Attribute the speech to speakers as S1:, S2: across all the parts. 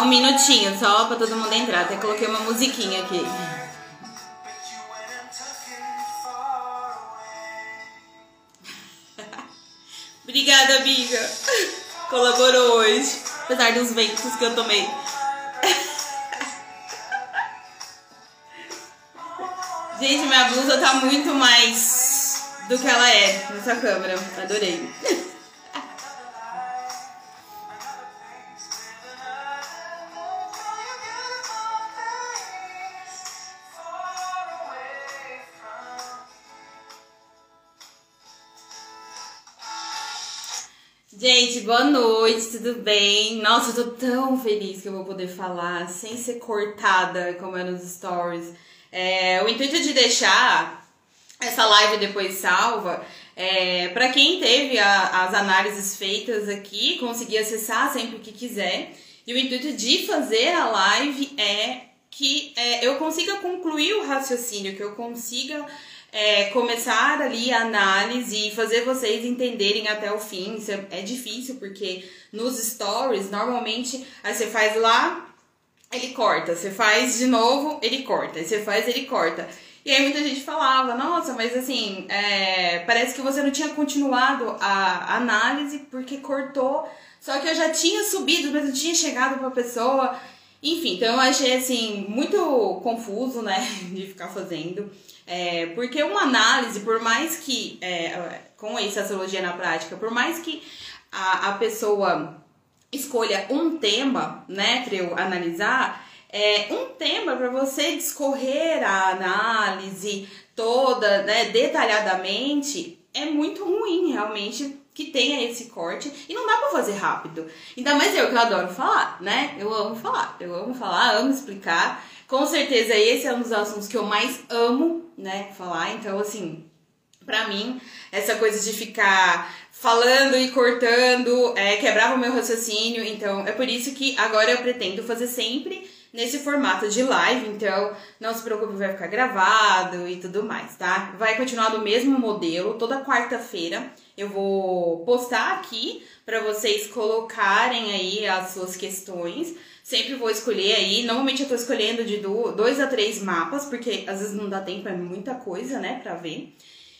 S1: Um minutinho só pra todo mundo entrar. Até coloquei uma musiquinha aqui. Obrigada, amiga. Colaborou hoje. Apesar dos ventos que eu tomei. Gente, minha blusa tá muito mais do que ela é nessa câmera. Adorei. Boa noite, tudo bem? Nossa, eu tô tão feliz que eu vou poder falar sem ser cortada como é nos stories. É, o intuito de deixar essa live depois salva é, para quem teve a, as análises feitas aqui, conseguir acessar sempre que quiser. E o intuito de fazer a live é que é, eu consiga concluir o raciocínio, que eu consiga é, começar ali a análise e fazer vocês entenderem até o fim. Isso é, é difícil porque nos stories, normalmente, aí você faz lá, ele corta. Você faz de novo, ele corta. Aí você faz, ele corta. E aí muita gente falava, nossa, mas assim, é, parece que você não tinha continuado a análise porque cortou. Só que eu já tinha subido, mas não tinha chegado pra pessoa. Enfim, então eu achei assim, muito confuso, né, de ficar fazendo. É, porque uma análise, por mais que, é, com essa sociologia na prática, por mais que a, a pessoa escolha um tema, né, para eu analisar, é um tema para você discorrer a análise toda, né, detalhadamente, é muito ruim realmente que tenha esse corte e não dá para fazer rápido. Ainda mais eu que eu adoro falar, né? Eu amo falar, eu amo falar, amo explicar. Com certeza esse é um dos assuntos que eu mais amo, né, falar. Então, assim, para mim, essa coisa de ficar falando e cortando é, quebrava o meu raciocínio. Então, é por isso que agora eu pretendo fazer sempre nesse formato de live. Então, não se preocupe, vai ficar gravado e tudo mais, tá? Vai continuar do mesmo modelo. Toda quarta-feira eu vou postar aqui para vocês colocarem aí as suas questões. Sempre vou escolher aí. Normalmente eu tô escolhendo de dois a três mapas, porque às vezes não dá tempo, é muita coisa, né, pra ver.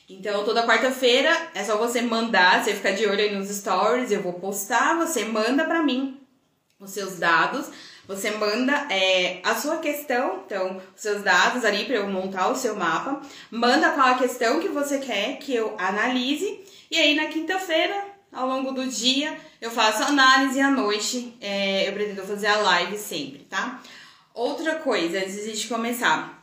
S1: Então, toda quarta-feira é só você mandar, você ficar de olho aí nos stories, eu vou postar, você manda pra mim os seus dados, você manda é, a sua questão, então, os seus dados ali para eu montar o seu mapa, manda qual a questão que você quer que eu analise, e aí na quinta-feira ao longo do dia, eu faço análise à noite, é, eu pretendo fazer a live sempre, tá? Outra coisa, antes de começar,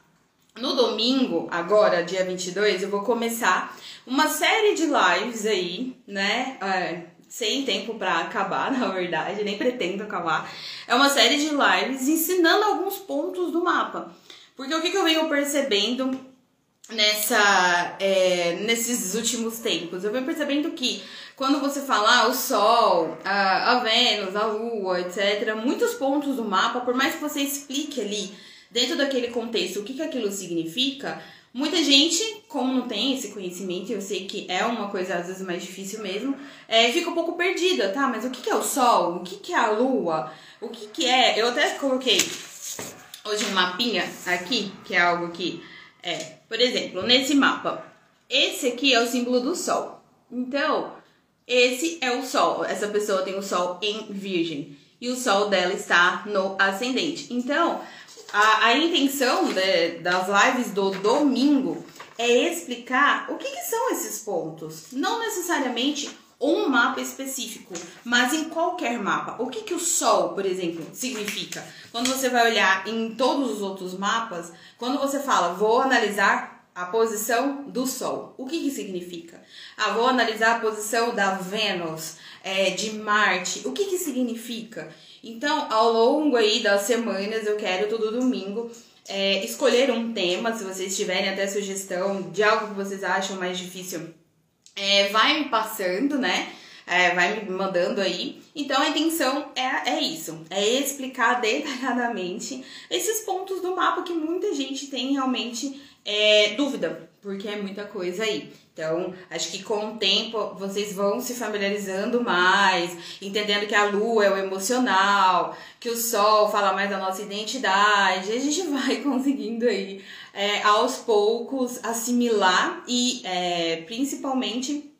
S1: no domingo, agora, dia 22, eu vou começar uma série de lives aí, né? É, sem tempo para acabar, na verdade, nem pretendo acabar. É uma série de lives ensinando alguns pontos do mapa. Porque o que, que eu venho percebendo nessa, é, nesses últimos tempos? Eu venho percebendo que quando você fala ah, o Sol, a, a Vênus, a Lua, etc., muitos pontos do mapa, por mais que você explique ali, dentro daquele contexto, o que, que aquilo significa, muita gente, como não tem esse conhecimento, eu sei que é uma coisa às vezes mais difícil mesmo, é, fica um pouco perdida, tá? Mas o que, que é o Sol? O que, que é a Lua? O que, que é. Eu até coloquei hoje um mapinha aqui, que é algo que é, por exemplo, nesse mapa, esse aqui é o símbolo do Sol. Então, esse é o Sol. Essa pessoa tem o Sol em Virgem. E o Sol dela está no ascendente. Então, a, a intenção de, das lives do domingo é explicar o que, que são esses pontos. Não necessariamente um mapa específico, mas em qualquer mapa. O que, que o Sol, por exemplo, significa? Quando você vai olhar em todos os outros mapas, quando você fala, vou analisar a posição do Sol. O que, que significa? Ah, vou analisar a posição da Vênus, é, de Marte. O que, que significa? Então, ao longo aí das semanas, eu quero todo domingo é, escolher um tema. Se vocês tiverem até sugestão de algo que vocês acham mais difícil, é, vai me passando, né? É, vai me mandando aí. Então a intenção é, é isso: é explicar detalhadamente esses pontos do mapa que muita gente tem realmente é, dúvida. porque é muita coisa aí. Então, acho que com o tempo vocês vão se familiarizando mais, entendendo que a lua é o emocional, que o sol fala mais da nossa identidade, a gente vai conseguindo aí é, aos poucos assimilar e é, principalmente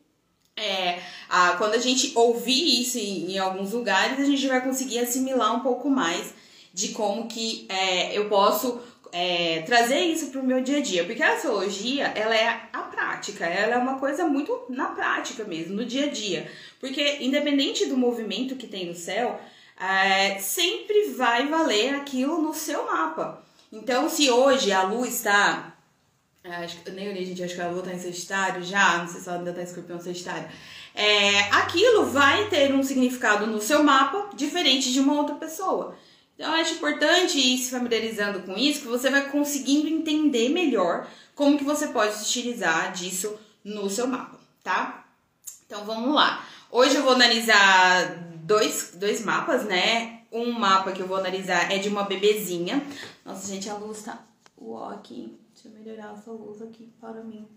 S1: é, a, quando a gente ouvir isso em, em, alguns lugares, a gente vai conseguir assimilar um pouco mais de como que é, eu posso é, trazer isso para o meu dia a dia, porque a astrologia ela é a prática, ela é uma coisa muito na prática mesmo, no dia a dia, porque independente do movimento que tem no céu, é, sempre vai valer aquilo no seu mapa. Então, se hoje a lua está é, Acho, eu nem olhei, gente, acho que a lua tá em Sagitário já, não sei se ela ainda tá em escorpião Sagitário. É, aquilo vai ter um significado no seu mapa diferente de uma outra pessoa. Então, eu acho importante ir se familiarizando com isso, que você vai conseguindo entender melhor como que você pode utilizar disso no seu mapa, tá? Então, vamos lá. Hoje eu vou analisar dois, dois mapas, né? Um mapa que eu vou analisar é de uma bebezinha. Nossa, gente, a luz tá... Uó, aqui. Deixa eu melhorar essa luz aqui para mim.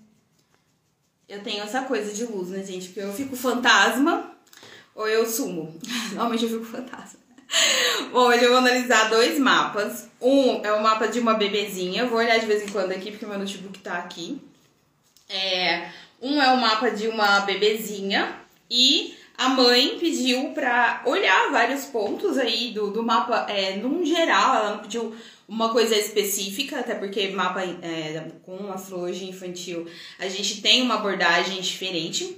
S1: Eu tenho essa coisa de luz, né, gente? Porque eu fico fantasma ou eu sumo. Normalmente eu fico fantasma. Bom, hoje eu vou analisar dois mapas. Um é o mapa de uma bebezinha. Vou olhar de vez em quando aqui, porque meu notebook tá aqui. É, um é o mapa de uma bebezinha. E a mãe pediu pra olhar vários pontos aí do, do mapa, é, num geral. Ela não pediu uma coisa específica, até porque mapa é, com astrologia infantil a gente tem uma abordagem diferente.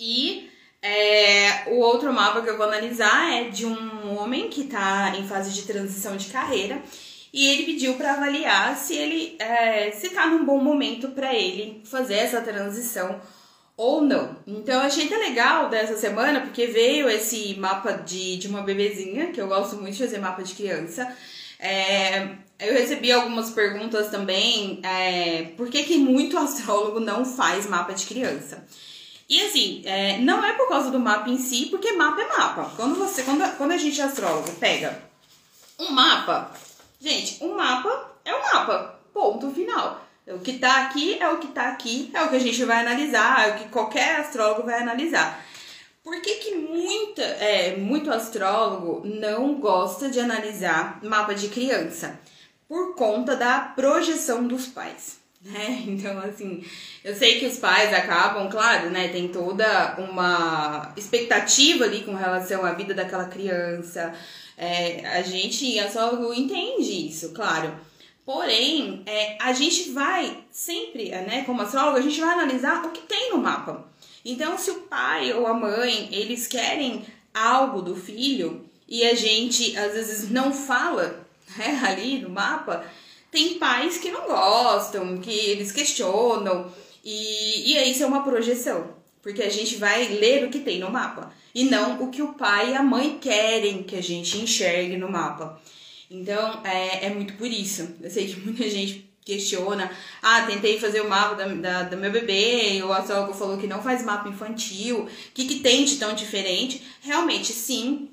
S1: E é, o outro mapa que eu vou analisar é de um homem que está em fase de transição de carreira e ele pediu para avaliar se ele é, se tá num bom momento para ele fazer essa transição ou não. Então eu achei até legal dessa semana porque veio esse mapa de, de uma bebezinha, que eu gosto muito de fazer mapa de criança. É, eu recebi algumas perguntas também, é, por que, que muito astrólogo não faz mapa de criança? E assim, é, não é por causa do mapa em si, porque mapa é mapa. Quando você, quando, quando a gente é astrólogo pega um mapa, gente, um mapa é um mapa. Ponto final. O que tá aqui é o que tá aqui, é o que a gente vai analisar, é o que qualquer astrólogo vai analisar. Por que, que muita, é, muito astrólogo não gosta de analisar mapa de criança? Por conta da projeção dos pais né? Então, assim, eu sei que os pais acabam, claro, né? Tem toda uma expectativa ali com relação à vida daquela criança. É, a gente, a só entende isso, claro. Porém, é, a gente vai sempre, né, como astrólogo, a gente vai analisar o que tem no mapa. Então, se o pai ou a mãe, eles querem algo do filho e a gente, às vezes, não fala né, ali no mapa, tem pais que não gostam, que eles questionam, e, e isso é uma projeção, porque a gente vai ler o que tem no mapa e não o que o pai e a mãe querem que a gente enxergue no mapa. Então é, é muito por isso. Eu sei que muita gente questiona, ah, tentei fazer o mapa da, da, do meu bebê, o astrólogo falou que não faz mapa infantil, o que, que tem de tão diferente? Realmente, sim,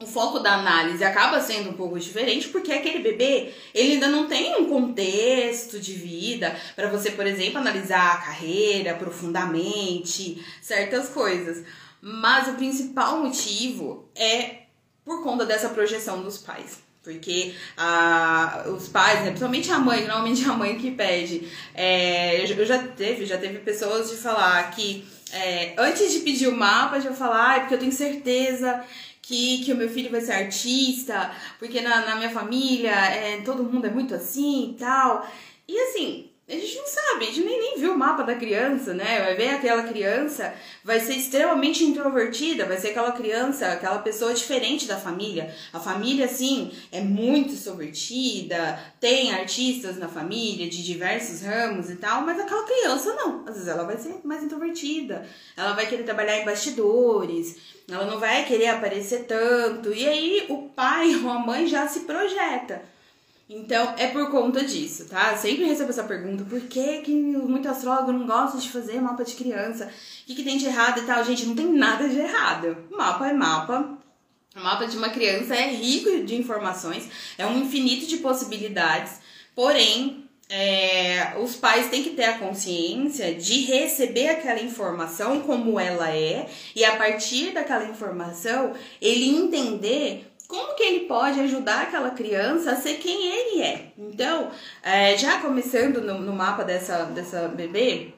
S1: o foco da análise acaba sendo um pouco diferente porque aquele bebê ele ainda não tem um contexto de vida para você, por exemplo, analisar a carreira profundamente, certas coisas. Mas o principal motivo é por conta dessa projeção dos pais. Porque a, os pais, né, principalmente a mãe, normalmente a mãe que pede. É, eu já teve, já teve pessoas de falar que é, antes de pedir o mapa, já falar, ah, porque eu tenho certeza que, que o meu filho vai ser artista, porque na, na minha família é, todo mundo é muito assim e tal. E assim, a gente não sabe, a gente nem, nem viu o mapa da criança, né? Vai ver aquela criança, vai ser extremamente introvertida, vai ser aquela criança, aquela pessoa diferente da família. A família, sim, é muito extrovertida, tem artistas na família de diversos ramos e tal, mas aquela criança não. Às vezes ela vai ser mais introvertida, ela vai querer trabalhar em bastidores, ela não vai querer aparecer tanto. E aí o pai ou a mãe já se projeta. Então, é por conta disso, tá? Sempre recebo essa pergunta, por que, que muito astrólogo não gosta de fazer mapa de criança? O que, que tem de errado e tal? Gente, não tem nada de errado. Mapa é mapa. O mapa de uma criança é rico de informações, é um infinito de possibilidades, porém, é, os pais têm que ter a consciência de receber aquela informação como ela é e a partir daquela informação ele entender como que ele pode ajudar aquela criança a ser quem ele é. Então, é, já começando no, no, mapa dessa, dessa bebê,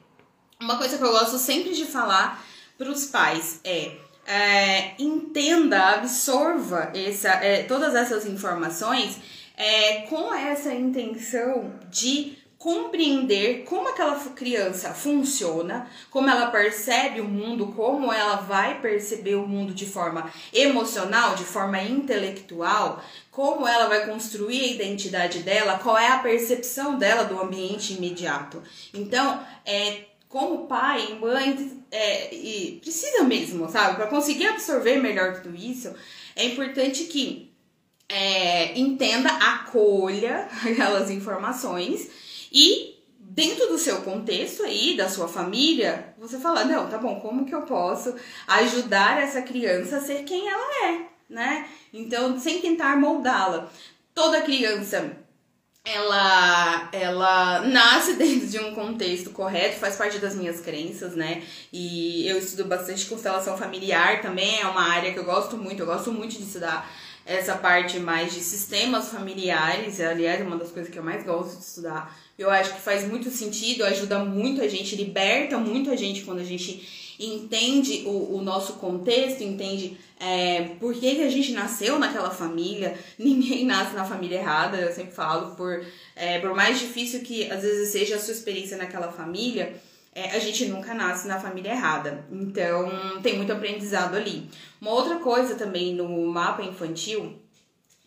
S1: uma coisa que eu gosto sempre de falar para os pais é, é, entenda, absorva essa, é, todas essas informações é, com essa intenção de compreender como aquela criança funciona, como ela percebe o mundo, como ela vai perceber o mundo de forma emocional, de forma intelectual, como ela vai construir a identidade dela, qual é a percepção dela do ambiente imediato. Então, é, como pai, mãe, é, e precisa mesmo, sabe, para conseguir absorver melhor tudo isso, é importante que é, entenda, acolha aquelas informações e dentro do seu contexto aí, da sua família, você fala, não, tá bom, como que eu posso ajudar essa criança a ser quem ela é, né? Então, sem tentar moldá-la. Toda criança ela ela nasce dentro de um contexto correto, faz parte das minhas crenças, né? E eu estudo bastante constelação familiar também, é uma área que eu gosto muito, eu gosto muito de estudar essa parte mais de sistemas familiares, aliás, é uma das coisas que eu mais gosto de estudar. Eu acho que faz muito sentido, ajuda muito a gente, liberta muito a gente quando a gente entende o, o nosso contexto, entende é, por que, que a gente nasceu naquela família. Ninguém nasce na família errada, eu sempre falo, por, é, por mais difícil que às vezes seja a sua experiência naquela família é, a gente nunca nasce na família errada. Então, tem muito aprendizado ali. Uma outra coisa também no mapa infantil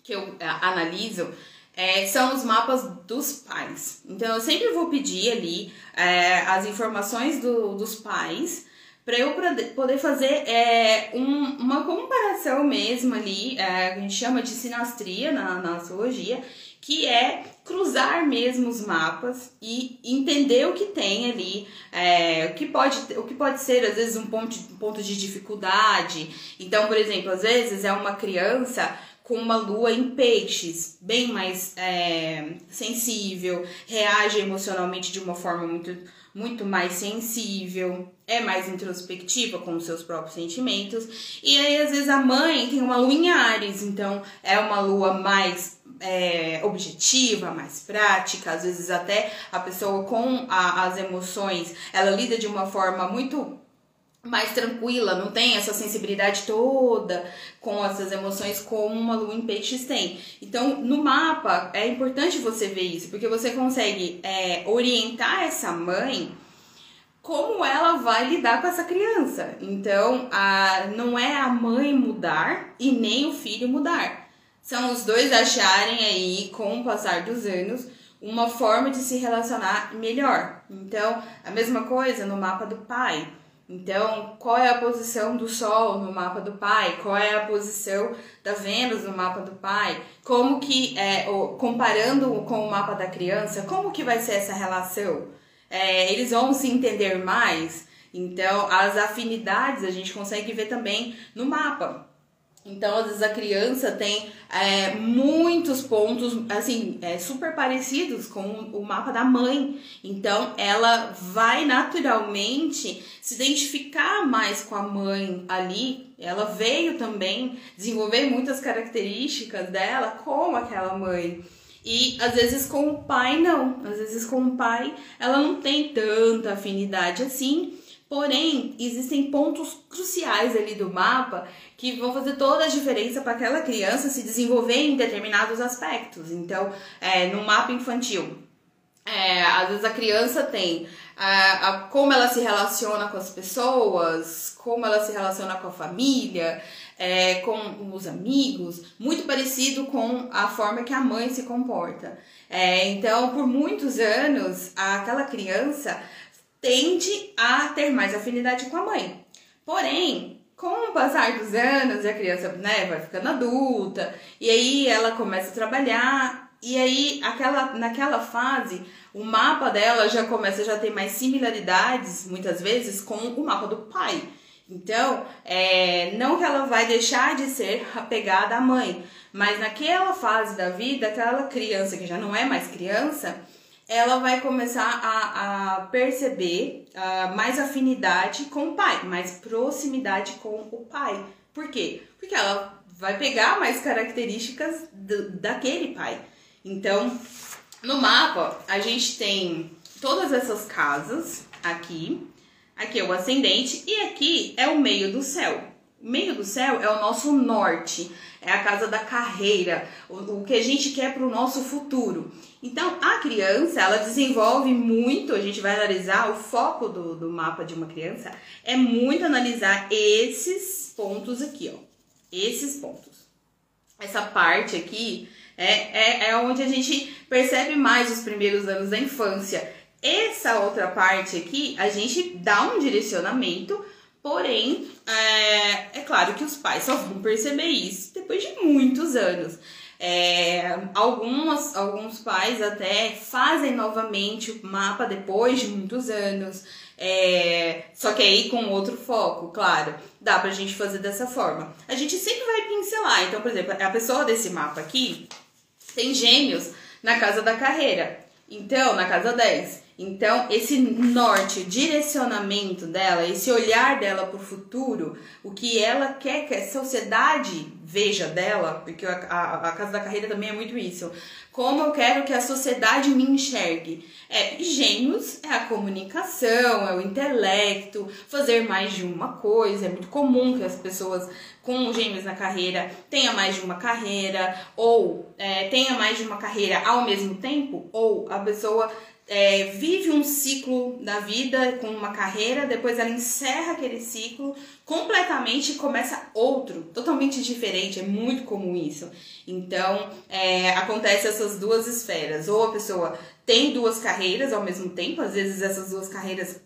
S1: que eu é, analiso é, são os mapas dos pais. Então, eu sempre vou pedir ali é, as informações do, dos pais para eu poder fazer é, um, uma comparação mesmo ali, é, a gente chama de sinastria na, na astrologia, que é cruzar mesmo os mapas e entender o que tem ali, é, o, que pode, o que pode ser às vezes um ponto, um ponto de dificuldade. Então, por exemplo, às vezes é uma criança com uma lua em peixes, bem mais é, sensível, reage emocionalmente de uma forma muito, muito mais sensível, é mais introspectiva com os seus próprios sentimentos. E aí, às vezes, a mãe tem uma lua em Ares, então é uma lua mais é, objetiva, mais prática, às vezes até a pessoa com a, as emoções, ela lida de uma forma muito mais tranquila, não tem essa sensibilidade toda com essas emoções como uma lua em peixes tem. Então, no mapa, é importante você ver isso, porque você consegue é, orientar essa mãe como ela vai lidar com essa criança. Então, a, não é a mãe mudar e nem o filho mudar são os dois acharem aí, com o passar dos anos, uma forma de se relacionar melhor. Então, a mesma coisa no mapa do pai. Então, qual é a posição do Sol no mapa do pai? Qual é a posição da Vênus no mapa do pai? Como que, é, comparando com o mapa da criança, como que vai ser essa relação? É, eles vão se entender mais? Então, as afinidades a gente consegue ver também no mapa. Então, às vezes a criança tem é, muitos pontos, assim, é, super parecidos com o mapa da mãe. Então, ela vai naturalmente se identificar mais com a mãe ali. Ela veio também desenvolver muitas características dela com aquela mãe. E às vezes com o pai, não. Às vezes com o pai, ela não tem tanta afinidade assim. Porém, existem pontos cruciais ali do mapa que vão fazer toda a diferença para aquela criança se desenvolver em determinados aspectos. Então, é, no mapa infantil, é, às vezes a criança tem a, a, como ela se relaciona com as pessoas, como ela se relaciona com a família, é, com os amigos, muito parecido com a forma que a mãe se comporta. É, então, por muitos anos, aquela criança tende a ter mais afinidade com a mãe. Porém, com o passar dos anos, a criança né, vai ficando adulta, e aí ela começa a trabalhar, e aí aquela, naquela fase, o mapa dela já começa, já tem mais similaridades, muitas vezes, com o mapa do pai. Então, é, não que ela vai deixar de ser apegada à mãe, mas naquela fase da vida, aquela criança que já não é mais criança, ela vai começar a, a perceber mais afinidade com o pai, mais proximidade com o pai. Por quê? Porque ela vai pegar mais características do, daquele pai. Então, no mapa, a gente tem todas essas casas aqui. Aqui é o ascendente e aqui é o meio do céu. Meio do céu é o nosso norte, é a casa da carreira, o, o que a gente quer para o nosso futuro. Então, a criança, ela desenvolve muito, a gente vai analisar, o foco do, do mapa de uma criança é muito analisar esses pontos aqui, ó. Esses pontos. Essa parte aqui é, é, é onde a gente percebe mais os primeiros anos da infância. Essa outra parte aqui, a gente dá um direcionamento, porém, é, é claro que os pais só vão perceber isso depois de muitos anos. É, algumas, alguns pais até fazem novamente o mapa depois de muitos anos, é, só que aí com outro foco, claro. Dá pra gente fazer dessa forma. A gente sempre vai pincelar. Então, por exemplo, a pessoa desse mapa aqui tem gêmeos na casa da carreira. Então, na casa 10. Então, esse norte, direcionamento dela, esse olhar dela para o futuro, o que ela quer que a sociedade veja dela, porque a, a, a, Casa da Carreira também é muito isso. Como eu quero que a sociedade me enxergue? É, gêmeos é a comunicação, é o intelecto, fazer mais de uma coisa. É muito comum que as pessoas com gêmeos na carreira tenha mais de uma carreira, ou é, tenha mais de uma carreira ao mesmo tempo, ou a pessoa é, vive um ciclo da vida com uma carreira, depois ela encerra aquele ciclo completamente e começa outro, totalmente diferente. É muito comum isso. Então, é, acontece essas duas esferas. Ou a pessoa tem duas carreiras ao mesmo tempo, às vezes essas duas carreiras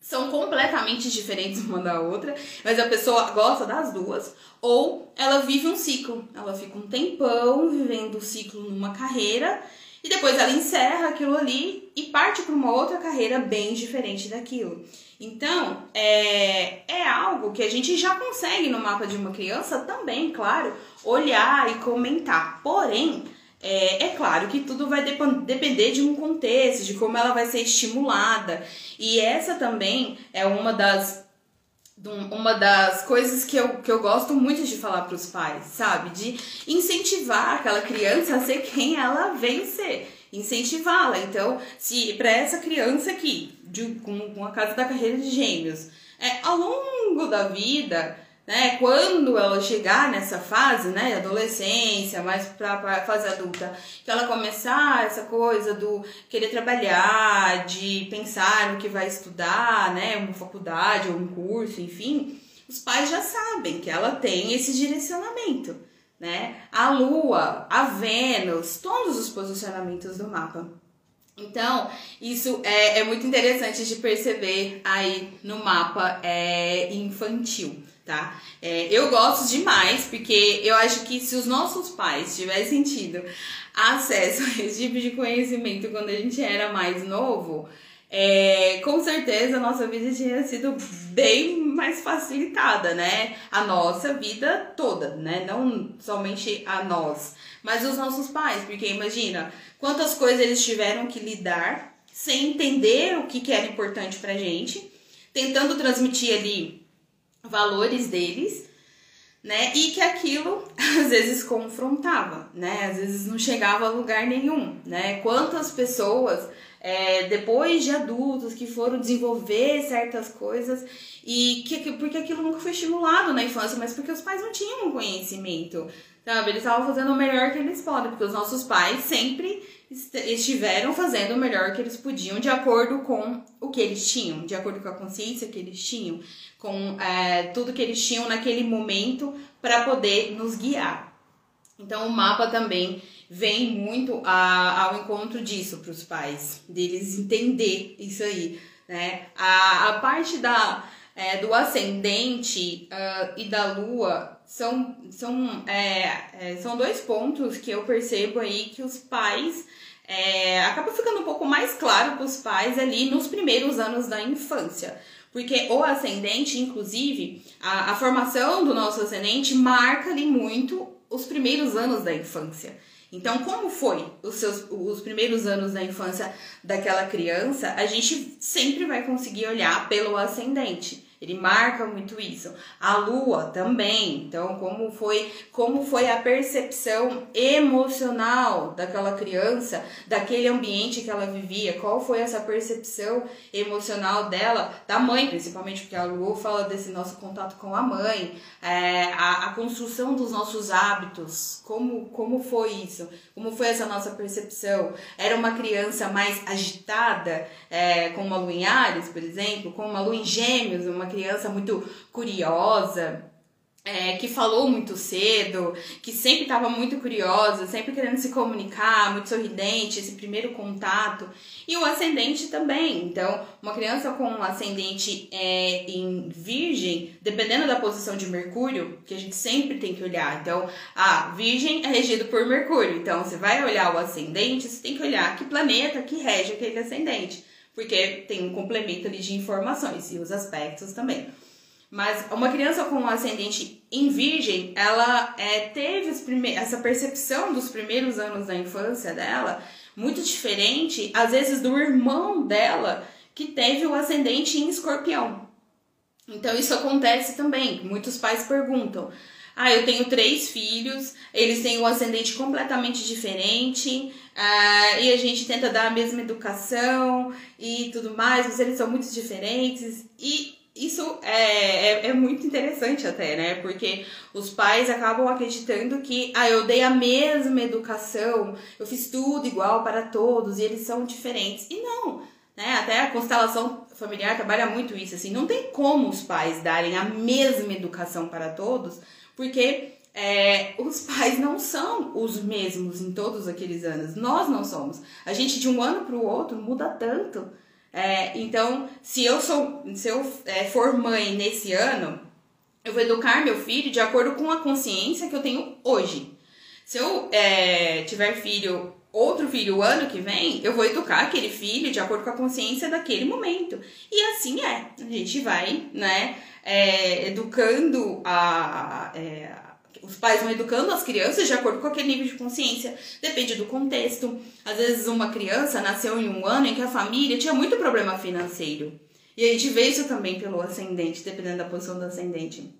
S1: são completamente diferentes uma da outra, mas a pessoa gosta das duas, ou ela vive um ciclo. Ela fica um tempão vivendo o ciclo numa carreira e depois ela encerra aquilo ali e parte para uma outra carreira bem diferente daquilo. Então, é, é algo que a gente já consegue no mapa de uma criança também, claro, olhar e comentar. Porém, é, é, claro que tudo vai depender de um contexto, de como ela vai ser estimulada. E essa também é uma das uma das coisas que eu, que eu gosto muito de falar para os pais, sabe? De incentivar aquela criança a ser quem ela veio ser. Incentivá-la. Então, se para essa criança aqui, de, com, com a casa da carreira de gêmeos, é, ao longo da vida, né? Quando ela chegar nessa fase, né, adolescência, mais para fase adulta, que ela começar essa coisa do querer trabalhar, de pensar no que vai estudar, né, uma faculdade ou um curso, enfim, os pais já sabem que ela tem esse direcionamento, né? A Lua, a Vênus, todos os posicionamentos do mapa. Então, isso é, é muito interessante de perceber aí no mapa é, infantil tá? É, eu gosto demais, porque eu acho que se os nossos pais tivessem tido acesso a esse tipo de conhecimento quando a gente era mais novo, é, com certeza a nossa vida tinha sido bem mais facilitada, né? A nossa vida toda, né? Não somente a nós, mas os nossos pais, porque imagina quantas coisas eles tiveram que lidar sem entender o que, que era importante pra gente, tentando transmitir ali valores deles, né? E que aquilo às vezes confrontava, né? Às vezes não chegava a lugar nenhum, né? Quantas pessoas é, depois de adultos que foram desenvolver certas coisas e que porque aquilo nunca foi estimulado na infância, mas porque os pais não tinham conhecimento, sabe? Eles estavam fazendo o melhor que eles podem, porque os nossos pais sempre estiveram fazendo o melhor que eles podiam de acordo com o que eles tinham, de acordo com a consciência que eles tinham, com é, tudo que eles tinham naquele momento para poder nos guiar. Então o mapa também vem muito a, ao encontro disso para os pais, deles entender isso aí, né? A, a parte da, é, do ascendente uh, e da lua são, são, é, é, são dois pontos que eu percebo aí que os pais é, acaba ficando um pouco mais claro para os pais ali nos primeiros anos da infância. Porque o ascendente, inclusive, a, a formação do nosso ascendente marca ali muito os primeiros anos da infância. Então, como foi os seus os primeiros anos da infância daquela criança? A gente sempre vai conseguir olhar pelo ascendente. Ele marca muito isso. A lua também. Então, como foi, como foi a percepção emocional daquela criança, daquele ambiente que ela vivia? Qual foi essa percepção emocional dela, da mãe, principalmente porque a lua fala desse nosso contato com a mãe, é, a, a construção dos nossos hábitos. Como, como foi isso? Como foi essa nossa percepção? Era uma criança mais agitada, é, com uma lua em Ares, por exemplo, com uma lua em Gêmeos, uma criança muito curiosa, é, que falou muito cedo, que sempre estava muito curiosa, sempre querendo se comunicar, muito sorridente, esse primeiro contato. E o ascendente também. Então, uma criança com um ascendente é, em virgem, dependendo da posição de Mercúrio, que a gente sempre tem que olhar. Então, a virgem é regido por Mercúrio. Então, você vai olhar o ascendente, você tem que olhar que planeta que rege aquele ascendente porque tem um complemento ali de informações e os aspectos também. Mas uma criança com um ascendente em virgem, ela é, teve essa percepção dos primeiros anos da infância dela muito diferente, às vezes, do irmão dela que teve o ascendente em escorpião. Então isso acontece também. Muitos pais perguntam: ah, eu tenho três filhos, eles têm um ascendente completamente diferente, uh, e a gente tenta dar a mesma educação e tudo mais, mas eles são muito diferentes. E isso é, é, é, muito interessante até, né? Porque os pais acabam acreditando que, ah, eu dei a mesma educação, eu fiz tudo igual para todos e eles são diferentes. E não, né? Até a constelação familiar trabalha muito isso, assim, não tem como os pais darem a mesma educação para todos, porque é, os pais não são os mesmos em todos aqueles anos. Nós não somos. A gente de um ano para o outro muda tanto. É, então, se eu sou, se eu é, for mãe nesse ano, eu vou educar meu filho de acordo com a consciência que eu tenho hoje. Se eu é, tiver filho, outro filho o ano que vem, eu vou educar aquele filho de acordo com a consciência daquele momento. E assim é. A gente vai, né? é, educando a, é, os pais vão educando as crianças de acordo com aquele nível de consciência. Depende do contexto. Às vezes uma criança nasceu em um ano em que a família tinha muito problema financeiro. E a gente vê isso também pelo ascendente, dependendo da posição do ascendente.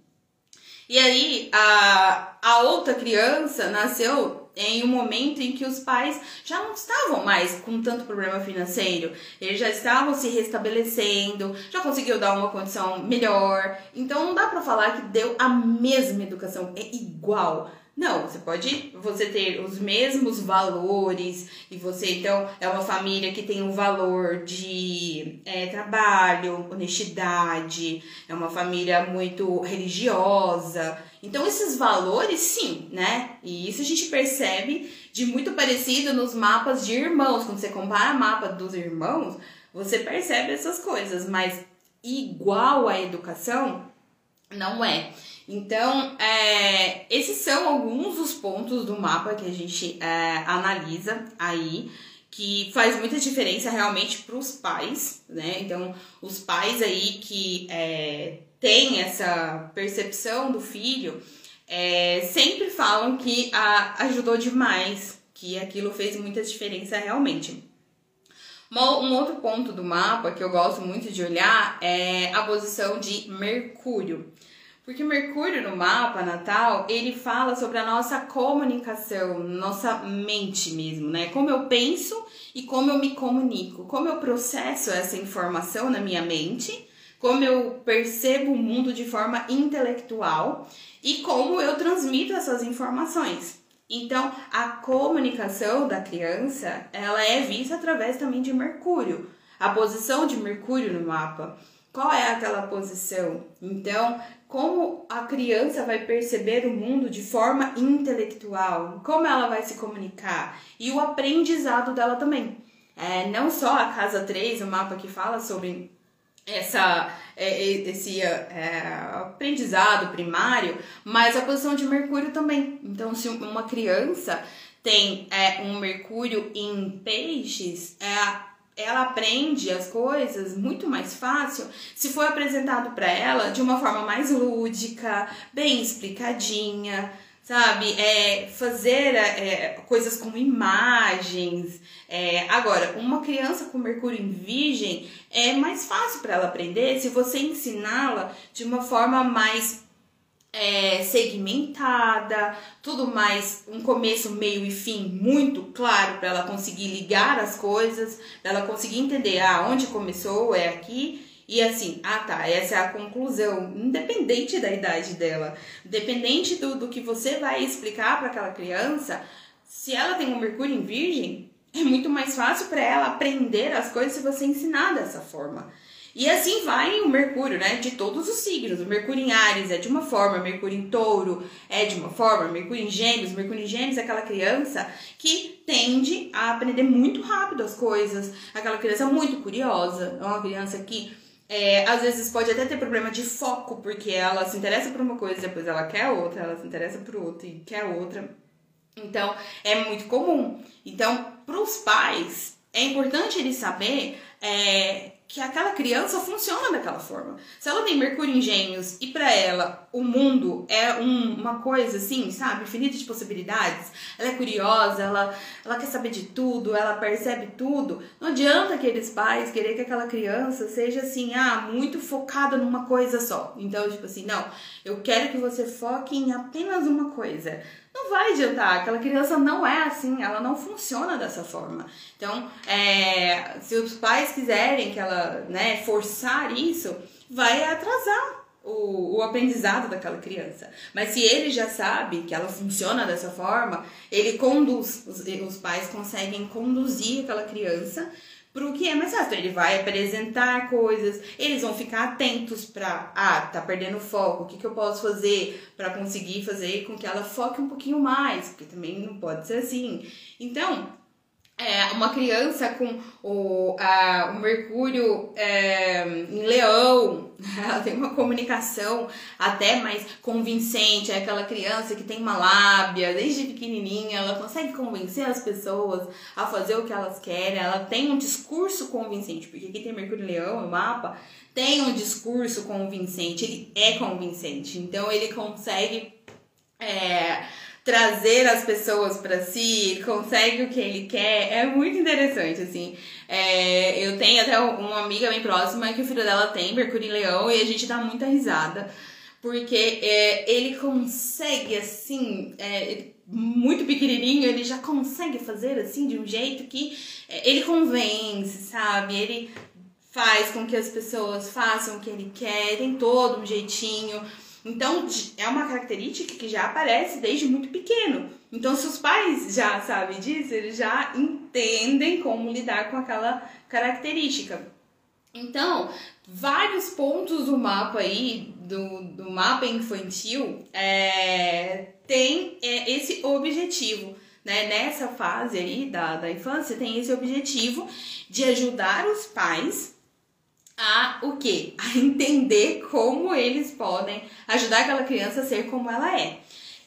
S1: E aí a, a outra criança nasceu em um momento em que os pais já não estavam mais com tanto problema financeiro, eles já estavam se restabelecendo, já conseguiu dar uma condição melhor. Então não dá para falar que deu a mesma educação, é igual. Não, você pode você ter os mesmos valores e você então é uma família que tem um valor de é, trabalho, honestidade, é uma família muito religiosa. Então esses valores, sim, né? E isso a gente percebe de muito parecido nos mapas de irmãos. Quando você compara mapa dos irmãos, você percebe essas coisas, mas igual à educação não é. Então, é, esses são alguns dos pontos do mapa que a gente é, analisa aí, que faz muita diferença realmente para os pais, né? Então, os pais aí que é, têm essa percepção do filho é, sempre falam que a, ajudou demais, que aquilo fez muita diferença realmente. Um outro ponto do mapa que eu gosto muito de olhar é a posição de Mercúrio. Porque Mercúrio no mapa natal, ele fala sobre a nossa comunicação, nossa mente mesmo, né? Como eu penso e como eu me comunico, como eu processo essa informação na minha mente, como eu percebo o mundo de forma intelectual e como eu transmito essas informações. Então, a comunicação da criança, ela é vista através também de Mercúrio, a posição de Mercúrio no mapa. Qual é aquela posição? Então, como a criança vai perceber o mundo de forma intelectual, como ela vai se comunicar e o aprendizado dela também. É, não só a casa 3, o mapa que fala sobre essa, é, esse é, aprendizado primário, mas a posição de Mercúrio também. Então, se uma criança tem é, um Mercúrio em peixes, é, ela aprende as coisas muito mais fácil se for apresentado para ela de uma forma mais lúdica, bem explicadinha, sabe? É, fazer é, coisas com imagens. É, agora, uma criança com Mercúrio em Virgem é mais fácil para ela aprender se você ensiná-la de uma forma mais é, segmentada, tudo mais, um começo, meio e fim muito claro para ela conseguir ligar as coisas, ela conseguir entender ah, onde começou, é aqui e assim, ah tá, essa é a conclusão, independente da idade dela, independente do, do que você vai explicar para aquela criança, se ela tem um Mercúrio em Virgem, é muito mais fácil para ela aprender as coisas se você ensinar dessa forma. E assim vai o Mercúrio, né? De todos os signos. O Mercúrio em Ares é de uma forma, Mercúrio em Touro é de uma forma, Mercúrio em Gêmeos. Mercúrio em Gêmeos é aquela criança que tende a aprender muito rápido as coisas, aquela criança muito curiosa, é uma criança que é, às vezes pode até ter problema de foco, porque ela se interessa por uma coisa, depois ela quer outra, ela se interessa por outra e quer outra. Então, é muito comum. Então, para os pais, é importante eles saber é, que aquela criança funciona daquela forma. Se ela tem Mercúrio em Gêmeos e para ela o mundo é um, uma coisa assim, sabe, infinita de possibilidades, ela é curiosa, ela, ela quer saber de tudo, ela percebe tudo, não adianta aqueles pais querer que aquela criança seja assim, ah, muito focada numa coisa só. Então, tipo assim, não, eu quero que você foque em apenas uma coisa não vai adiantar. Aquela criança não é assim, ela não funciona dessa forma. Então, é, se os pais quiserem que ela, né, forçar isso, vai atrasar o, o aprendizado daquela criança. Mas se ele já sabe que ela funciona dessa forma, ele conduz, os, os pais conseguem conduzir aquela criança pro que é mais fácil. Ele vai apresentar coisas, eles vão ficar atentos para, ah, tá perdendo foco, o que, que eu posso fazer para conseguir fazer com que ela foque um pouquinho mais, porque também não pode ser assim. Então, é, uma criança com o, a, o Mercúrio é, em Leão, ela tem uma comunicação até mais convincente, é aquela criança que tem uma lábia desde pequenininha, ela consegue convencer as pessoas a fazer o que elas querem, ela tem um discurso convincente, porque aqui tem Mercúrio em Leão no mapa, tem um discurso convincente, ele é convincente, então ele consegue. É, trazer as pessoas para si, consegue o que ele quer, é muito interessante, assim. É, eu tenho até uma amiga bem próxima que o filho dela tem Mercúrio Leão e a gente dá muita risada, porque é, ele consegue, assim, é, muito pequenininho, ele já consegue fazer, assim, de um jeito que é, ele convence, sabe? Ele faz com que as pessoas façam o que ele quer, tem todo um jeitinho então, é uma característica que já aparece desde muito pequeno. Então, se os pais já sabem disso, eles já entendem como lidar com aquela característica. Então, vários pontos do mapa aí, do, do mapa infantil, é, tem é, esse objetivo. Né? Nessa fase aí da, da infância, tem esse objetivo de ajudar os pais a o quê? A entender como eles podem ajudar aquela criança a ser como ela é.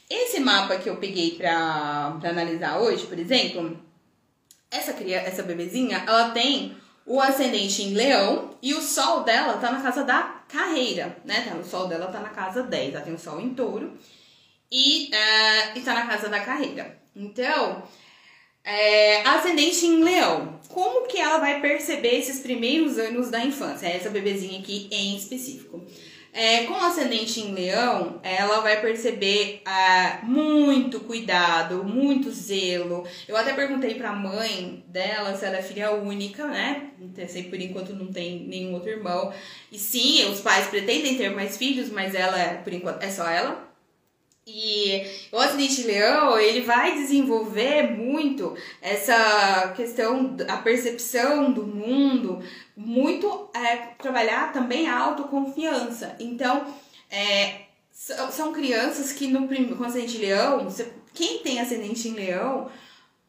S1: Esse mapa que eu peguei para analisar hoje, por exemplo, essa criança, essa bebezinha, ela tem o ascendente em leão e o sol dela tá na casa da carreira, né? Tá, o sol dela tá na casa 10, ela tem o sol em touro e, uh, e tá na casa da carreira. Então, é, ascendente em leão. Como que ela vai perceber esses primeiros anos da infância? Essa bebezinha aqui em específico. É, com ascendente em leão, ela vai perceber ah, muito cuidado, muito zelo. Eu até perguntei pra mãe dela se ela é filha única, né? Sei por enquanto não tem nenhum outro irmão. E sim, os pais pretendem ter mais filhos, mas ela, por enquanto, é só ela. E o acidente leão, ele vai desenvolver muito essa questão, a percepção do mundo, muito é, trabalhar também a autoconfiança. Então, é, são crianças que no com ascendente leão, quem tem ascendente em leão,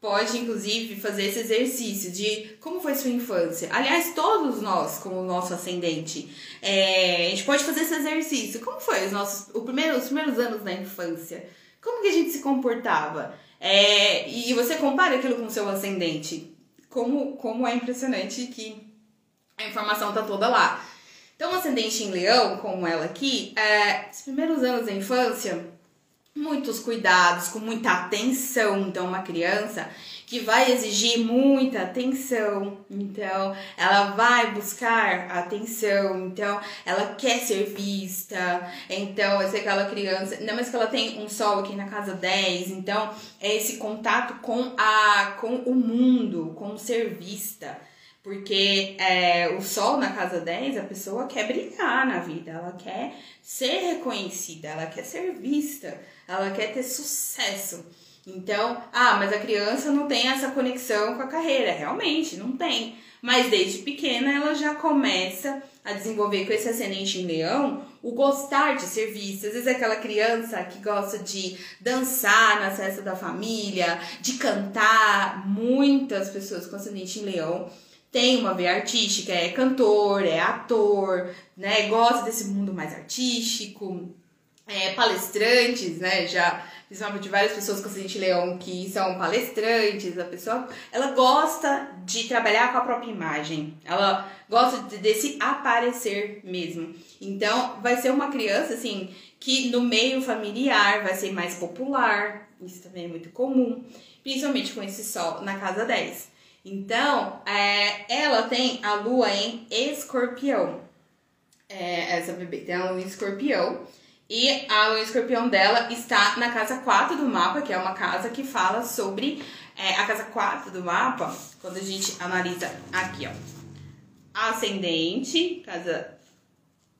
S1: pode inclusive fazer esse exercício de como foi sua infância. Aliás, todos nós, como o nosso ascendente, é, a gente pode fazer esse exercício. Como foi os nossos o primeiro, os primeiros anos da infância? Como que a gente se comportava? É, e você compara aquilo com o seu ascendente. Como, como é impressionante que a informação tá toda lá. Então, o ascendente em leão, como ela aqui, é, os primeiros anos da infância, muitos cuidados, com muita atenção. Então, uma criança que vai exigir muita atenção, então ela vai buscar atenção, então ela quer ser vista, então vai ser aquela criança, ainda mais que ela tem um sol aqui na casa 10, então é esse contato com a com o mundo, com ser vista. Porque é, o sol na casa 10, a pessoa quer brilhar na vida, ela quer ser reconhecida, ela quer ser vista, ela quer ter sucesso. Então, ah, mas a criança não tem essa conexão com a carreira. Realmente, não tem. Mas desde pequena ela já começa a desenvolver com esse ascendente em leão o gostar de ser vista. Às vezes é aquela criança que gosta de dançar na festa da família, de cantar. Muitas pessoas com ascendente em leão tem uma veia artística, é cantor, é ator, né? Gosta desse mundo mais artístico, é, palestrantes, né? Já principalmente várias pessoas com ascendente leão que são palestrantes, a pessoa, ela gosta de trabalhar com a própria imagem. Ela gosta de, desse aparecer mesmo. Então, vai ser uma criança assim que no meio familiar vai ser mais popular. Isso também é muito comum, principalmente com esse sol na casa 10. Então, é, ela tem a lua em escorpião. É, essa bebê tem a lua em escorpião. E a lua em escorpião dela está na casa 4 do mapa, que é uma casa que fala sobre é, a casa 4 do mapa, quando a gente analisa aqui, ó. Ascendente, casa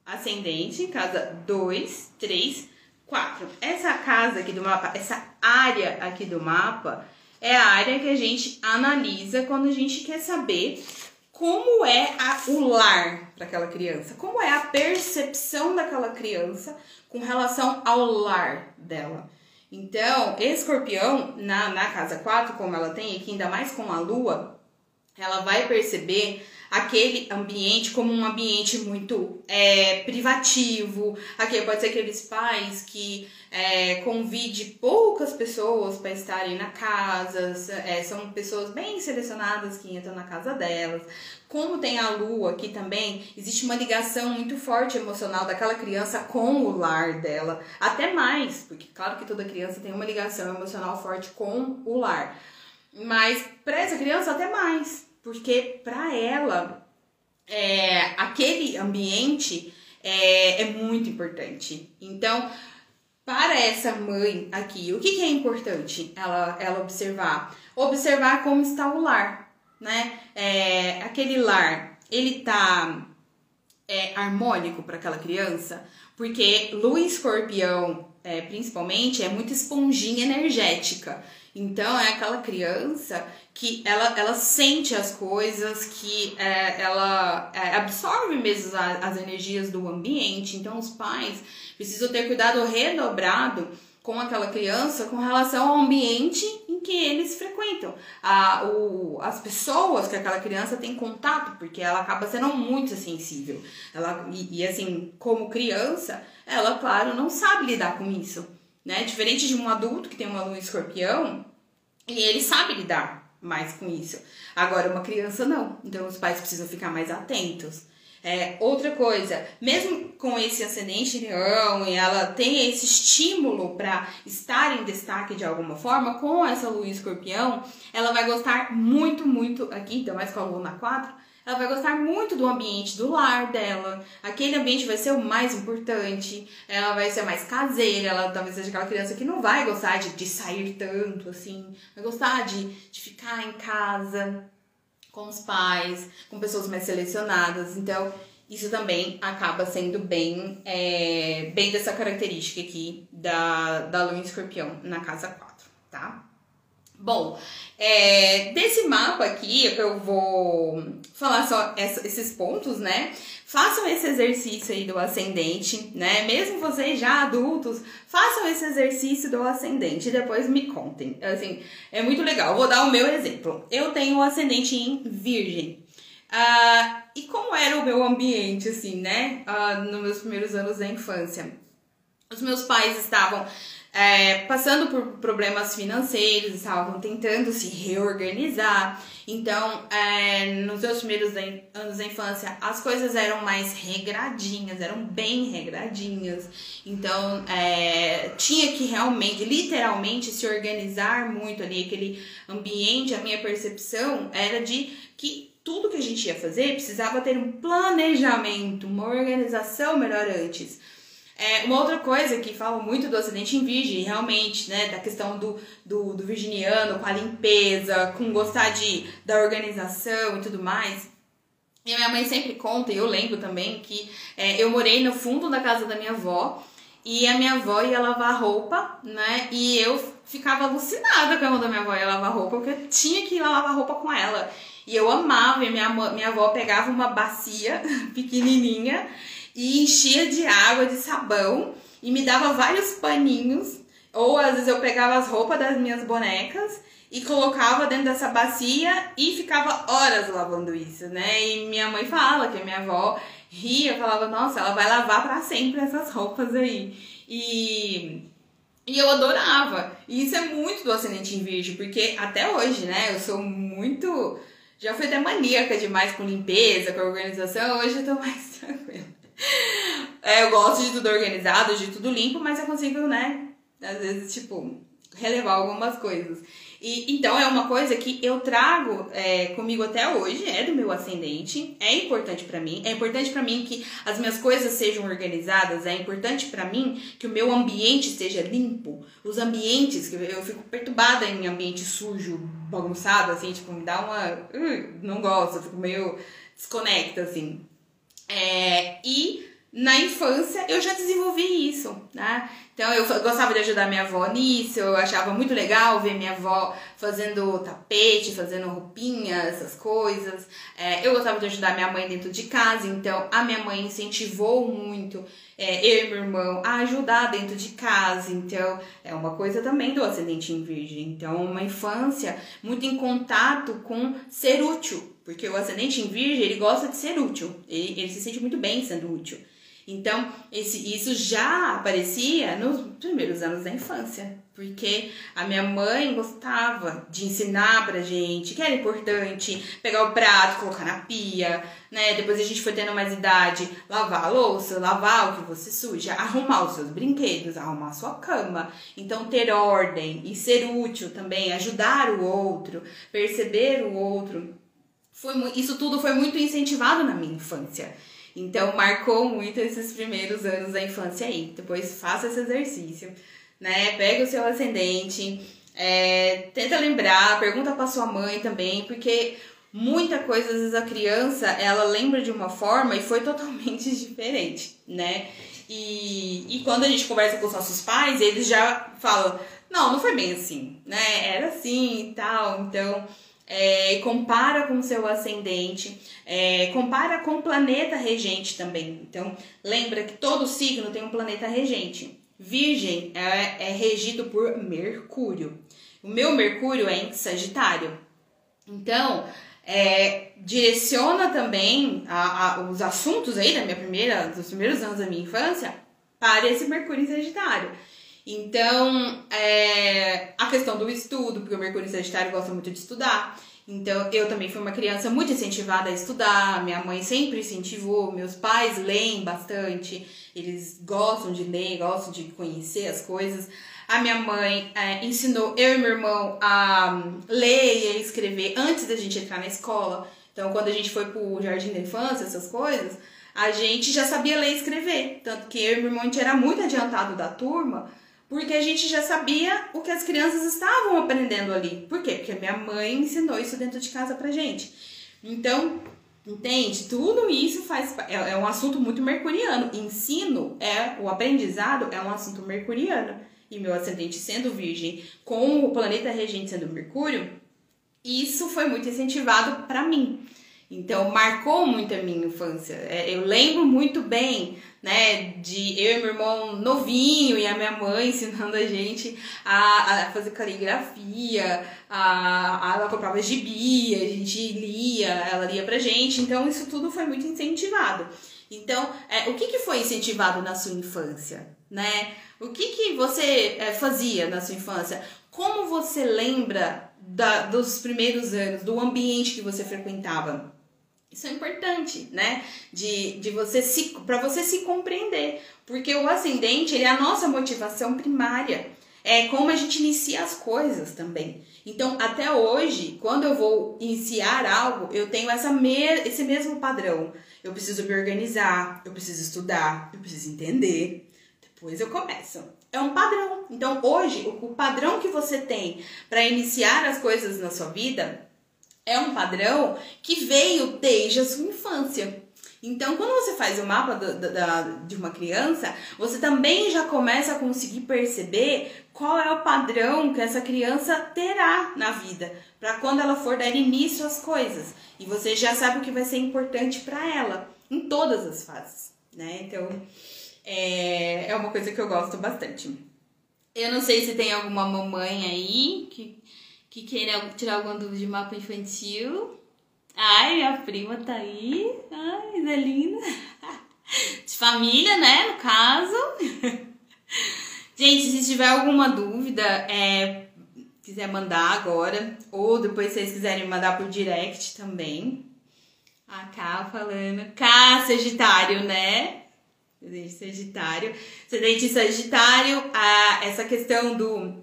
S1: ascendente, casa 2, 3, 4. Essa casa aqui do mapa, essa área aqui do mapa, é a área que a gente analisa quando a gente quer saber como é a, o lar para aquela criança, como é a percepção daquela criança com relação ao lar dela. Então, escorpião, na, na casa 4, como ela tem aqui, ainda mais com a lua, ela vai perceber aquele ambiente como um ambiente muito é, privativo. Aqui pode ser aqueles pais que é, convide poucas pessoas para estarem na casa, é, são pessoas bem selecionadas que entram na casa delas. Como tem a lua aqui também, existe uma ligação muito forte emocional daquela criança com o lar dela, até mais, porque claro que toda criança tem uma ligação emocional forte com o lar. Mas para essa criança até mais, porque para ela é, aquele ambiente é, é, muito importante. Então, para essa mãe aqui, o que, que é importante ela, ela observar? Observar como está o lar, né? É, aquele lar, ele tá é, harmônico para aquela criança, porque lua escorpião, é, principalmente, é muito esponjinha energética. Então é aquela criança que ela, ela sente as coisas, que é, ela é, absorve mesmo as, as energias do ambiente. Então os pais precisam ter cuidado redobrado com aquela criança com relação ao ambiente em que eles frequentam, a, o, as pessoas que aquela criança tem contato, porque ela acaba sendo muito sensível. Ela, e, e assim, como criança, ela, claro, não sabe lidar com isso né? Diferente de um adulto que tem uma lua escorpião, e ele sabe lidar mais com isso. Agora, uma criança não. Então, os pais precisam ficar mais atentos. É, outra coisa, mesmo com esse ascendente leão e ela tem esse estímulo para estar em destaque de alguma forma, com essa lua escorpião, ela vai gostar muito, muito aqui, então mais com a lua na 4, ela vai gostar muito do ambiente do lar dela. Aquele ambiente vai ser o mais importante. Ela vai ser mais caseira. Ela talvez seja aquela criança que não vai gostar de, de sair tanto assim. Vai gostar de, de ficar em casa com os pais, com pessoas mais selecionadas. Então, isso também acaba sendo bem, é, bem dessa característica aqui da, da lua em escorpião na casa 4, tá? Bom, é, desse mapa aqui, eu vou falar só essa, esses pontos, né? Façam esse exercício aí do ascendente, né? Mesmo vocês já adultos, façam esse exercício do ascendente e depois me contem. Assim, é muito legal. vou dar o meu exemplo. Eu tenho o ascendente em Virgem. Uh, e como era o meu ambiente, assim, né? Uh, nos meus primeiros anos da infância. Os meus pais estavam é, passando por problemas financeiros, estavam tentando se reorganizar. Então, é, nos seus primeiros anos da infância, as coisas eram mais regradinhas, eram bem regradinhas. Então, é, tinha que realmente, literalmente, se organizar muito ali. Aquele ambiente, a minha percepção era de que tudo que a gente ia fazer precisava ter um planejamento, uma organização melhor antes. É, uma outra coisa que fala muito do acidente em virgem, realmente, né, da questão do, do, do virginiano com a limpeza, com gostar de, da organização e tudo mais. E a minha mãe sempre conta, e eu lembro também, que é, eu morei no fundo da casa da minha avó e a minha avó ia lavar roupa, né? E eu ficava alucinada quando a minha avó ia lavar roupa, porque eu tinha que ir lá lavar roupa com ela. E eu amava, e minha, minha avó pegava uma bacia pequenininha e enchia de água, de sabão e me dava vários paninhos. Ou às vezes eu pegava as roupas das minhas bonecas e colocava dentro dessa bacia e ficava horas lavando isso, né? E minha mãe fala que a minha avó ria, falava, nossa, ela vai lavar para sempre essas roupas aí. E, e eu adorava. E isso é muito do ascendente em virgem, porque até hoje, né, eu sou muito. Já fui até maníaca demais com limpeza, com organização, hoje eu tô mais tranquila. É, eu gosto de tudo organizado, de tudo limpo, mas eu consigo, né? Às vezes, tipo, relevar algumas coisas. E então é uma coisa que eu trago é, comigo até hoje, é do meu ascendente, é importante para mim, é importante para mim que as minhas coisas sejam organizadas, é importante para mim que o meu ambiente esteja limpo. Os ambientes, que eu fico perturbada em ambiente sujo, bagunçado, assim, tipo, me dá uma. Uh, não gosto, eu fico meio desconecta, assim. É, e na infância eu já desenvolvi isso, né? Então eu gostava de ajudar minha avó nisso, eu achava muito legal ver minha avó fazendo tapete, fazendo roupinha, essas coisas. É, eu gostava de ajudar minha mãe dentro de casa, então a minha mãe incentivou muito é, eu e meu irmão a ajudar dentro de casa. Então é uma coisa também do ascendente em virgem. Então uma infância muito em contato com ser útil, porque o ascendente em virgem ele gosta de ser útil, ele, ele se sente muito bem sendo útil. Então, esse, isso já aparecia nos primeiros anos da infância, porque a minha mãe gostava de ensinar pra gente que era importante pegar o prato, colocar na pia, né? Depois a gente foi tendo mais idade, lavar a louça, lavar o que você suja, arrumar os seus brinquedos, arrumar a sua cama. Então, ter ordem e ser útil também, ajudar o outro, perceber o outro. Foi, isso tudo foi muito incentivado na minha infância. Então marcou muito esses primeiros anos da infância aí. Depois faça esse exercício, né? Pega o seu ascendente, é, tenta lembrar, pergunta para sua mãe também, porque muita coisa às vezes a criança ela lembra de uma forma e foi totalmente diferente, né? E, e quando a gente conversa com os nossos pais, eles já falam: não, não foi bem assim, né? Era assim e tal. Então é, compara com seu ascendente, é, compara com o planeta regente também. Então, lembra que todo signo tem um planeta regente. Virgem é, é regido por Mercúrio. O meu Mercúrio é em Sagitário. Então, é, direciona também a, a, os assuntos aí da minha primeira, dos primeiros anos da minha infância para esse Mercúrio em Sagitário. Então, é, a questão do estudo, porque o Mercúrio Sagitário gosta muito de estudar. Então, eu também fui uma criança muito incentivada a estudar, minha mãe sempre incentivou, meus pais leem bastante, eles gostam de ler, gostam de conhecer as coisas. A minha mãe é, ensinou eu e meu irmão a ler e a escrever antes da gente entrar na escola. Então, quando a gente foi pro jardim da infância, essas coisas, a gente já sabia ler e escrever. Tanto que eu e meu irmão a gente era muito adiantado da turma porque a gente já sabia o que as crianças estavam aprendendo ali. Por quê? Porque a minha mãe ensinou isso dentro de casa pra gente. Então, entende? Tudo isso faz é, é um assunto muito mercuriano. Ensino é o aprendizado é um assunto mercuriano. E meu ascendente sendo virgem, com o planeta regente sendo Mercúrio, isso foi muito incentivado para mim. Então, marcou muito a minha infância. É, eu lembro muito bem, né, de eu e meu irmão novinho e a minha mãe ensinando a gente a, a fazer caligrafia, a, a, ela comprava gibi, a gente lia, ela lia pra gente. Então, isso tudo foi muito incentivado. Então, é, o que, que foi incentivado na sua infância, né? O que, que você é, fazia na sua infância? Como você lembra da, dos primeiros anos, do ambiente que você frequentava? Isso é importante, né? De, de você se para você se compreender, porque o ascendente ele é a nossa motivação primária. É como a gente inicia as coisas também. Então, até hoje, quando eu vou iniciar algo, eu tenho essa me esse mesmo padrão. Eu preciso me organizar, eu preciso estudar, eu preciso entender. Depois eu começo. É um padrão. Então, hoje, o, o padrão que você tem para iniciar as coisas na sua vida é um padrão que veio desde a sua infância. Então, quando você faz o mapa do, do, de uma criança, você também já começa a conseguir perceber qual é o padrão que essa criança terá na vida, para quando ela for dar início às coisas. E você já sabe o que vai ser importante para ela, em todas as fases, né? Então, é, é uma coisa que eu gosto bastante. Eu não sei se tem alguma mamãe aí que, que queira tirar alguma dúvida de mapa infantil. Ai, minha prima tá aí. Ai, é linda. De família, né? No caso. Gente, se tiver alguma dúvida, é, quiser mandar agora, ou depois vocês quiserem mandar por direct também. A Cá falando. Cá, Sagitário, né? Sagitário. Sagitário, a, essa questão do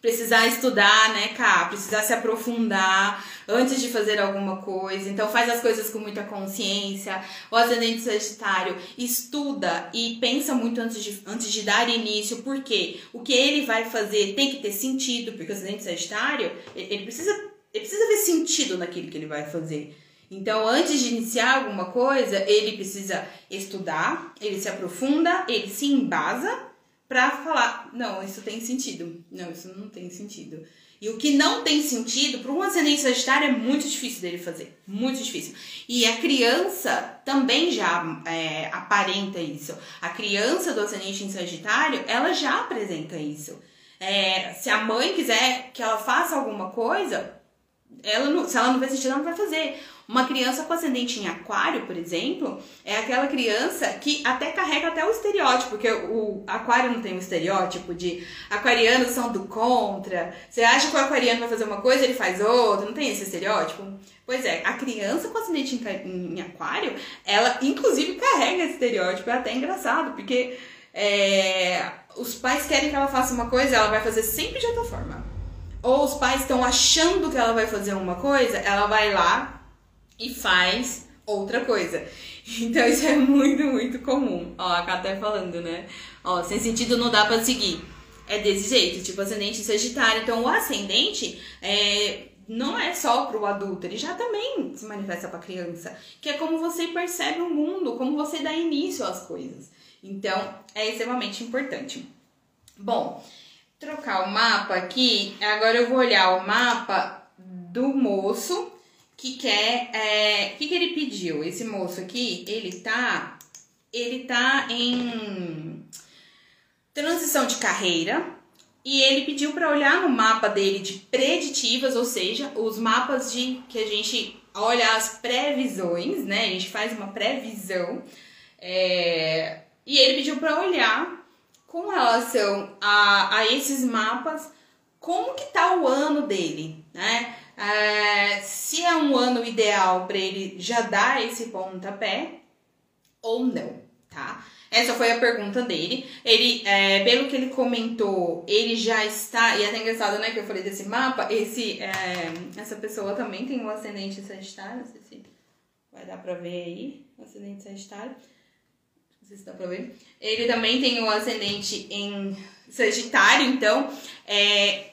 S1: precisar estudar, né, cá, precisar se aprofundar antes de fazer alguma coisa. Então faz as coisas com muita consciência. O ascendente sagitário estuda e pensa muito antes de, antes de dar início, porque o que ele vai fazer tem que ter sentido, porque o ascendente sagitário, ele precisa, ele precisa ver sentido naquilo que ele vai fazer. Então, antes de iniciar alguma coisa, ele precisa estudar, ele se aprofunda, ele se embasa para falar, não, isso tem sentido. Não, isso não tem sentido. E o que não tem sentido, para um ascendente sagitário, é muito difícil dele fazer. Muito difícil. E a criança também já é, aparenta isso. A criança do ascendente em sagitário, ela já apresenta isso. É, se a mãe quiser que ela faça alguma coisa, ela não, se ela não vê sentido, ela não vai fazer. Uma criança com ascendente em aquário, por exemplo, é aquela criança que até carrega até o estereótipo, porque o aquário não tem um estereótipo de aquarianos são do contra. Você acha que o aquariano vai fazer uma coisa, ele faz outra, não tem esse estereótipo? Pois é, a criança com ascendente em, em aquário, ela inclusive carrega esse estereótipo, é até engraçado, porque é, os pais querem que ela faça uma coisa, ela vai fazer sempre de outra forma. Ou os pais estão achando que ela vai fazer uma coisa, ela vai lá, e faz outra coisa. Então isso é muito, muito comum. Ó, a Cá tá falando, né? Ó, sem sentido não dá para seguir. É desse jeito, tipo ascendente sagitário. Então o ascendente é, não é só para o adulto, ele já também se manifesta para criança, que é como você percebe o mundo, como você dá início às coisas. Então, é extremamente importante. Bom, trocar o mapa aqui, agora eu vou olhar o mapa do moço que quer. É, o que, que ele pediu? Esse moço aqui, ele tá. Ele tá em transição de carreira. E ele pediu para olhar no mapa dele de preditivas, ou seja, os mapas de que a gente olha as previsões, né? A gente faz uma previsão. É, e ele pediu para olhar com relação a, a esses mapas como que tá o ano dele, né? É, se é um ano ideal para ele já dar esse pontapé ou não, tá? Essa foi a pergunta dele. Ele, é, pelo que ele comentou, ele já está. E é até engraçado, né? Que eu falei desse mapa. Esse, é, essa pessoa também tem um ascendente sagitário. Não sei se vai dar pra ver aí. O ascendente sagitário. Não sei se dá pra ver. Ele também tem um ascendente em sagitário. Então, é,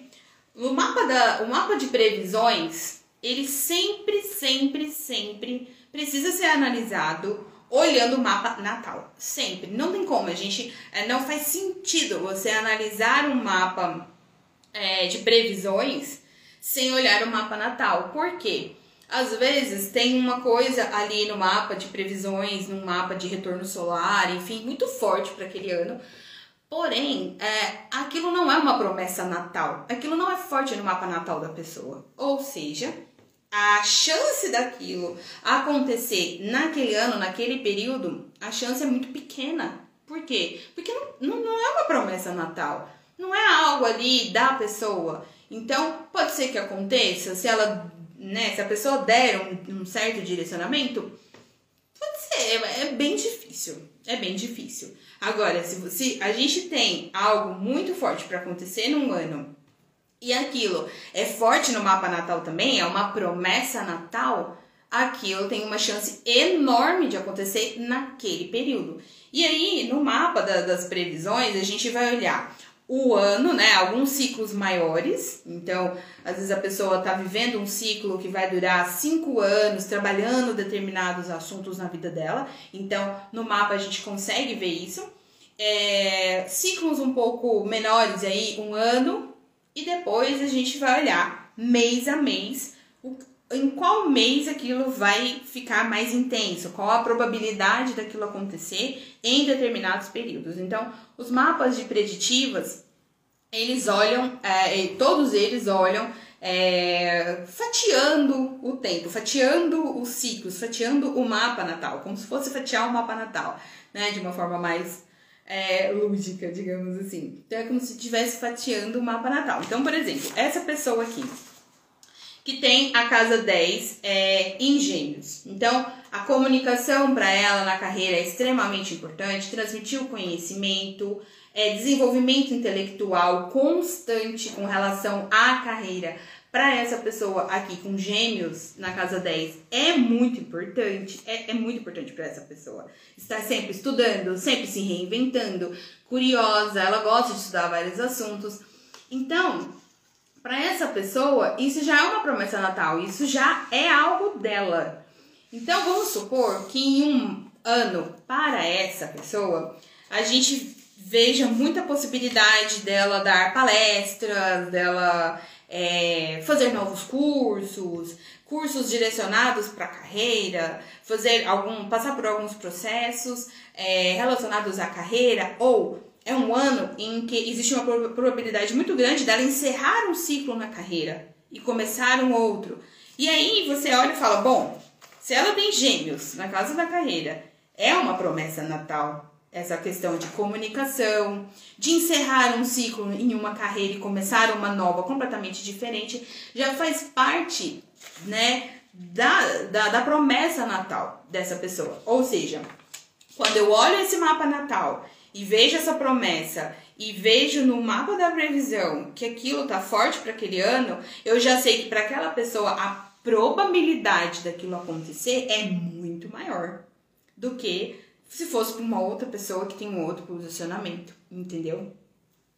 S1: o mapa, da, o mapa de previsões, ele sempre, sempre, sempre precisa ser analisado olhando o mapa natal. Sempre. Não tem como. A gente é, não faz sentido você analisar um mapa é, de previsões sem olhar o mapa natal. Por quê? Às vezes tem uma coisa ali no mapa de previsões, no mapa de retorno solar, enfim, muito forte para aquele ano Porém, é, aquilo não é uma promessa natal. Aquilo não é forte no mapa natal da pessoa. Ou seja, a chance daquilo acontecer naquele ano, naquele período, a chance é muito pequena. Por quê? Porque não, não é uma promessa natal. Não é algo ali da pessoa. Então, pode ser que aconteça, se ela, né, se a pessoa der um, um certo direcionamento, pode ser, é, é bem difícil. É bem difícil. Agora, se, se a gente tem algo muito forte para acontecer num ano e aquilo é forte no mapa natal também, é uma promessa natal, aquilo tem uma chance enorme de acontecer naquele período. E aí, no mapa da, das previsões, a gente vai olhar o ano, né? Alguns ciclos maiores. Então, às vezes a pessoa está vivendo um ciclo que vai durar cinco anos, trabalhando determinados assuntos na vida dela. Então, no mapa a gente consegue ver isso. É, ciclos um pouco menores aí, um ano, e depois a gente vai olhar mês a mês em qual mês aquilo vai ficar mais intenso, qual a probabilidade daquilo acontecer em determinados períodos. Então, os mapas de preditivas, eles olham, é, todos eles olham é, fatiando o tempo, fatiando os ciclos, fatiando o mapa natal, como se fosse fatiar o mapa natal, né, de uma forma mais é, lúdica, digamos assim. Então é como se estivesse fatiando o mapa natal. Então, por exemplo, essa pessoa aqui, que tem a casa 10 é, em gêmeos. Então, a comunicação para ela na carreira é extremamente importante, transmitir o conhecimento, é, desenvolvimento intelectual constante com relação à carreira para essa pessoa aqui com gêmeos na casa 10 é muito importante, é, é muito importante para essa pessoa. Estar sempre estudando, sempre se reinventando, curiosa, ela gosta de estudar vários assuntos. Então, para essa pessoa, isso já é uma promessa natal, isso já é algo dela. Então, vamos supor que em um ano para essa pessoa, a gente veja muita possibilidade dela dar palestras, dela é, fazer novos cursos, cursos direcionados para a carreira, fazer algum, passar por alguns processos é, relacionados à carreira, ou é um ano em que existe uma probabilidade muito grande dela encerrar um ciclo na carreira e começar um outro. E aí você olha e fala: bom, se ela tem gêmeos na casa da carreira, é uma promessa natal essa questão de comunicação, de encerrar um ciclo em uma carreira e começar uma nova completamente diferente, já faz parte, né, da, da, da promessa natal dessa pessoa. Ou seja, quando eu olho esse mapa natal e vejo essa promessa e vejo no mapa da previsão que aquilo tá forte para aquele ano, eu já sei que para aquela pessoa a probabilidade daquilo acontecer é muito maior do que se fosse para uma outra pessoa que tem um outro posicionamento, entendeu?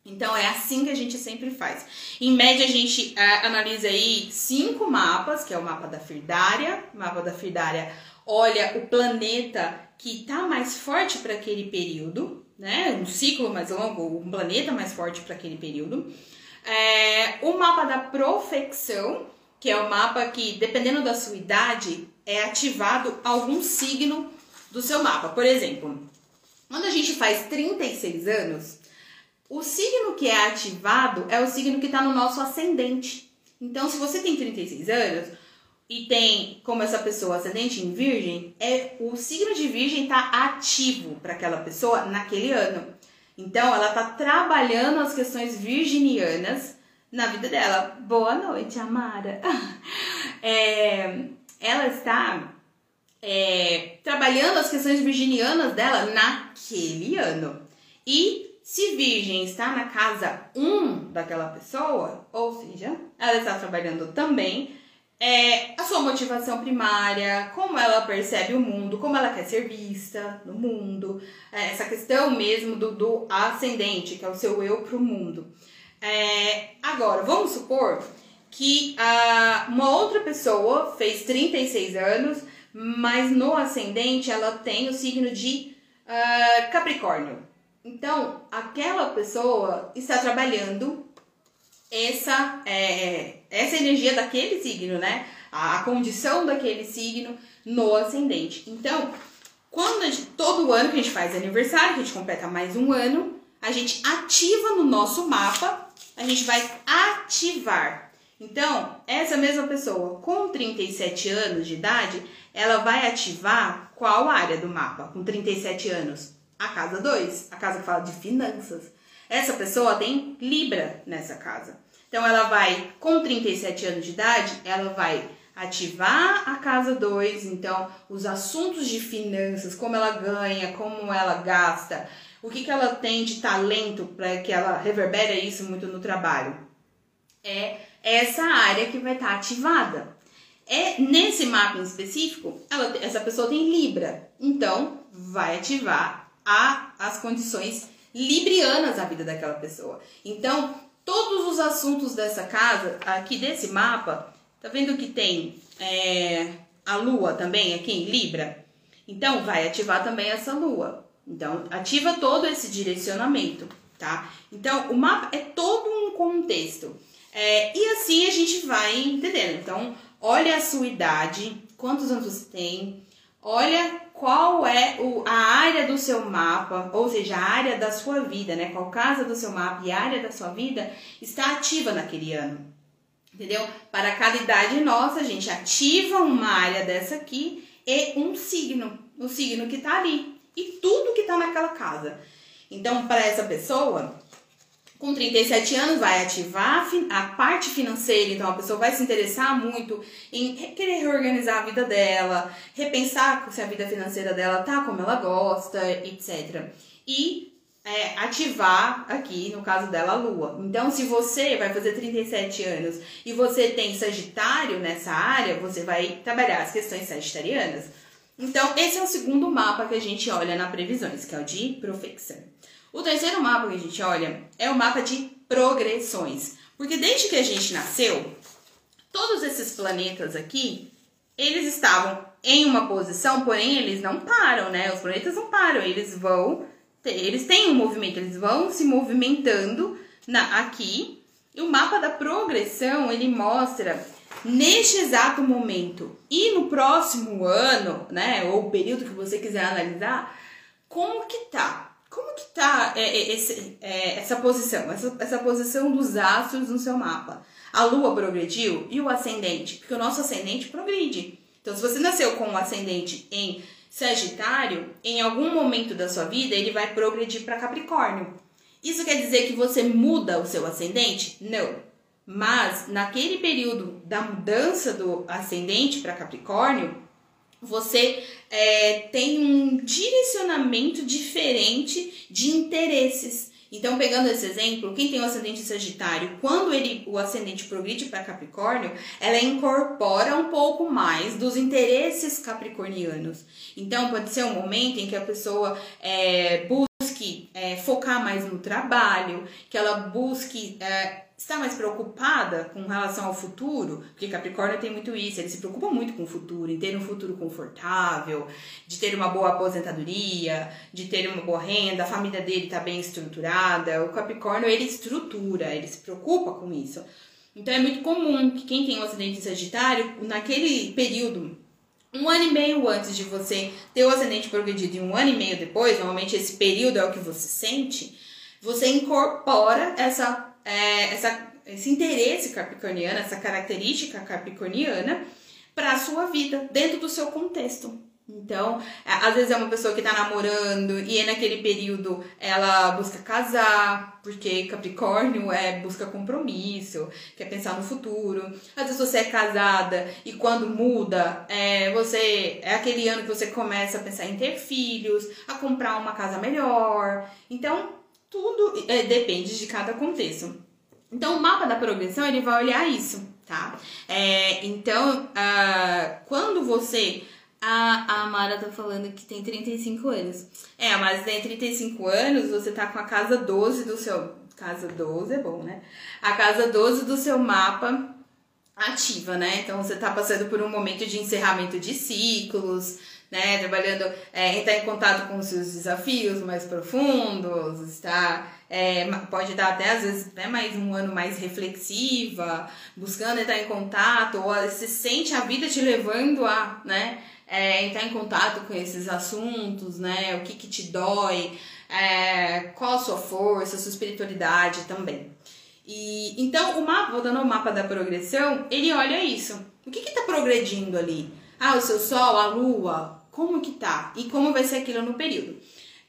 S1: Então é assim que a gente sempre faz. Em média, a gente uh, analisa aí cinco mapas, que é o mapa da Firdária. O mapa da Firdária olha o planeta que está mais forte para aquele período, né? Um ciclo mais longo, um planeta mais forte para aquele período. É, o mapa da profecção, que é o mapa que, dependendo da sua idade, é ativado algum signo do seu mapa. Por exemplo, quando a gente faz 36 anos, o signo que é ativado é o signo que está no nosso ascendente. Então, se você tem 36 anos e tem como essa pessoa ascendente em Virgem, é o signo de Virgem está ativo para aquela pessoa naquele ano. Então, ela está trabalhando as questões virginianas na vida dela. Boa noite, Amara. É, ela está é, trabalhando as questões virginianas dela naquele ano. E se Virgem está na casa 1 daquela pessoa, ou seja, ela está trabalhando também é, a sua motivação primária, como ela percebe o mundo, como ela quer ser vista no mundo, é, essa questão mesmo do, do ascendente, que é o seu eu para o mundo. É, agora, vamos supor que a, uma outra pessoa fez 36 anos mas no ascendente ela tem o signo de uh, Capricórnio. Então, aquela pessoa está trabalhando essa, é, essa energia daquele signo, né? A, a, condição daquele signo no ascendente. Então, quando gente, todo ano que a gente faz aniversário, que a gente completa mais um ano, a gente ativa no nosso mapa, a gente vai ativar Então, essa mesma pessoa com 37 anos de idade, ela vai ativar qual área do mapa com 37 anos? A casa 2, a casa que fala de finanças. Essa pessoa tem Libra nessa casa. Então, ela vai, com 37 anos de idade, ela vai ativar a casa 2, então os assuntos de finanças, como ela ganha, como ela gasta, o que, que ela tem de talento para que ela reverbere isso muito no trabalho. É essa área que vai estar tá ativada. É nesse mapa em específico, ela, essa pessoa tem Libra, então vai ativar a, as condições librianas da vida daquela pessoa. Então, todos os assuntos dessa casa, aqui desse mapa, Tá vendo que tem é, a lua também aqui em Libra? Então, vai ativar também essa lua. Então, ativa todo esse direcionamento, tá? Então, o mapa é todo um contexto. É, e assim a gente vai entendendo. Então, olha a sua idade, quantos anos você tem, olha qual é o, a área do seu mapa, ou seja, a área da sua vida, né? Qual casa do seu mapa e a área da sua vida está ativa naquele ano. Entendeu? Para cada idade nossa, a gente ativa uma área dessa aqui e um signo, o signo que tá ali e tudo que tá naquela casa. Então, para essa pessoa, com 37 anos, vai ativar a parte financeira, então a pessoa vai se interessar muito em querer reorganizar a vida dela, repensar se a vida financeira dela tá como ela gosta, etc. E é, ativar aqui, no caso dela, a lua. Então, se você vai fazer 37 anos e você tem Sagitário nessa área, você vai trabalhar as questões sagitarianas. Então, esse é o segundo mapa que a gente olha na previsões, que é o de profecção. O terceiro mapa que a gente olha é o mapa de progressões. Porque desde que a gente nasceu, todos esses planetas aqui, eles estavam em uma posição, porém eles não param, né? Os planetas não param, eles vão eles têm um movimento, eles vão se movimentando na, aqui. E o mapa da progressão, ele mostra neste exato momento e no próximo ano, né, ou período que você quiser analisar, como que tá? Como que tá é, é, esse, é, essa posição, essa, essa posição dos astros no seu mapa? A lua progrediu e o ascendente, porque o nosso ascendente progride. Então, se você nasceu com o ascendente em Sagitário, em algum momento da sua vida, ele vai progredir para Capricórnio. Isso quer dizer que você muda o seu ascendente? Não. Mas naquele período da mudança do ascendente para Capricórnio, você é, tem um direcionamento diferente de interesses. Então, pegando esse exemplo, quem tem o ascendente Sagitário, quando ele o ascendente progride para Capricórnio, ela incorpora um pouco mais dos interesses capricornianos. Então, pode ser um momento em que a pessoa é, busque é, focar mais no trabalho, que ela busque é, está mais preocupada com relação ao futuro, porque Capricórnio tem muito isso, ele se preocupa muito com o futuro, em ter um futuro confortável, de ter uma boa aposentadoria, de ter uma boa renda, a família dele está bem estruturada. O Capricórnio ele estrutura, ele se preocupa com isso. Então é muito comum que quem tem o um ascendente Sagitário, naquele período um ano e meio antes de você ter o ascendente progredido e um ano e meio depois, normalmente esse período é o que você sente, você incorpora essa é, essa, esse interesse capricorniano, essa característica capricorniana para a sua vida, dentro do seu contexto. Então, é, às vezes é uma pessoa que está namorando e naquele período ela busca casar, porque Capricórnio é busca compromisso, quer pensar no futuro. Às vezes você é casada e quando muda, é, você é aquele ano que você começa a pensar em ter filhos, a comprar uma casa melhor. Então, tudo é, depende de cada contexto. Então, o mapa da progressão ele vai olhar isso, tá? É, então, uh, quando você. A, a Mara tá falando que tem 35 anos. É, mas tem 35 anos, você tá com a casa 12 do seu. Casa 12 é bom, né? A casa 12 do seu mapa ativa, né? Então você tá passando por um momento de encerramento de ciclos, né? Trabalhando, é, entrar em contato com os seus desafios mais profundos, está, é, pode dar até às vezes né, mais um ano mais reflexiva, buscando entrar em contato, ou se sente a vida te levando a, né? É, entrar em contato com esses assuntos, né? O que que te dói, é, qual a sua força, a sua espiritualidade também. E então o mapa, voltando ao mapa da progressão, ele olha isso. O que está progredindo ali? Ah, o seu Sol, a Lua, como que tá? E como vai ser aquilo no período?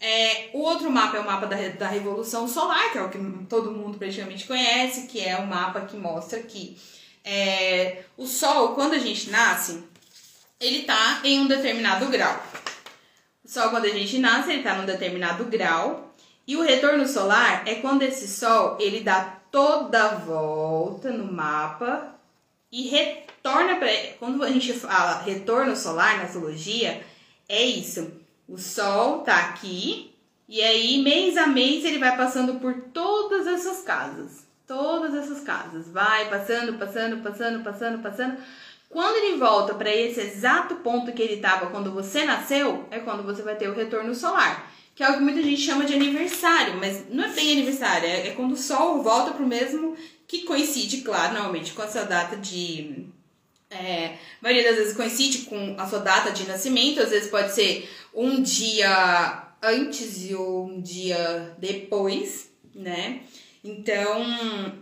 S1: É, o outro mapa é o mapa da, da Revolução Solar, que é o que todo mundo praticamente conhece, que é o mapa que mostra que é, o Sol, quando a gente nasce, ele tá em um determinado grau. O Sol, quando a gente nasce, ele tá num determinado grau. E o retorno solar é quando esse Sol, ele dá toda a volta no mapa e retorna para quando a gente fala retorno solar na astrologia, é isso. O Sol tá aqui e aí mês a mês ele vai passando por todas essas casas, todas essas casas, vai passando, passando, passando, passando, passando. Quando ele volta para esse exato ponto que ele estava quando você nasceu, é quando você vai ter o retorno solar, que é o que muita gente chama de aniversário, mas não é bem aniversário, é, é quando o Sol volta para o mesmo que coincide, claro, normalmente com a sua data de é, a maioria das vezes coincide com a sua data de nascimento, às vezes pode ser um dia antes e um dia depois, né? Então,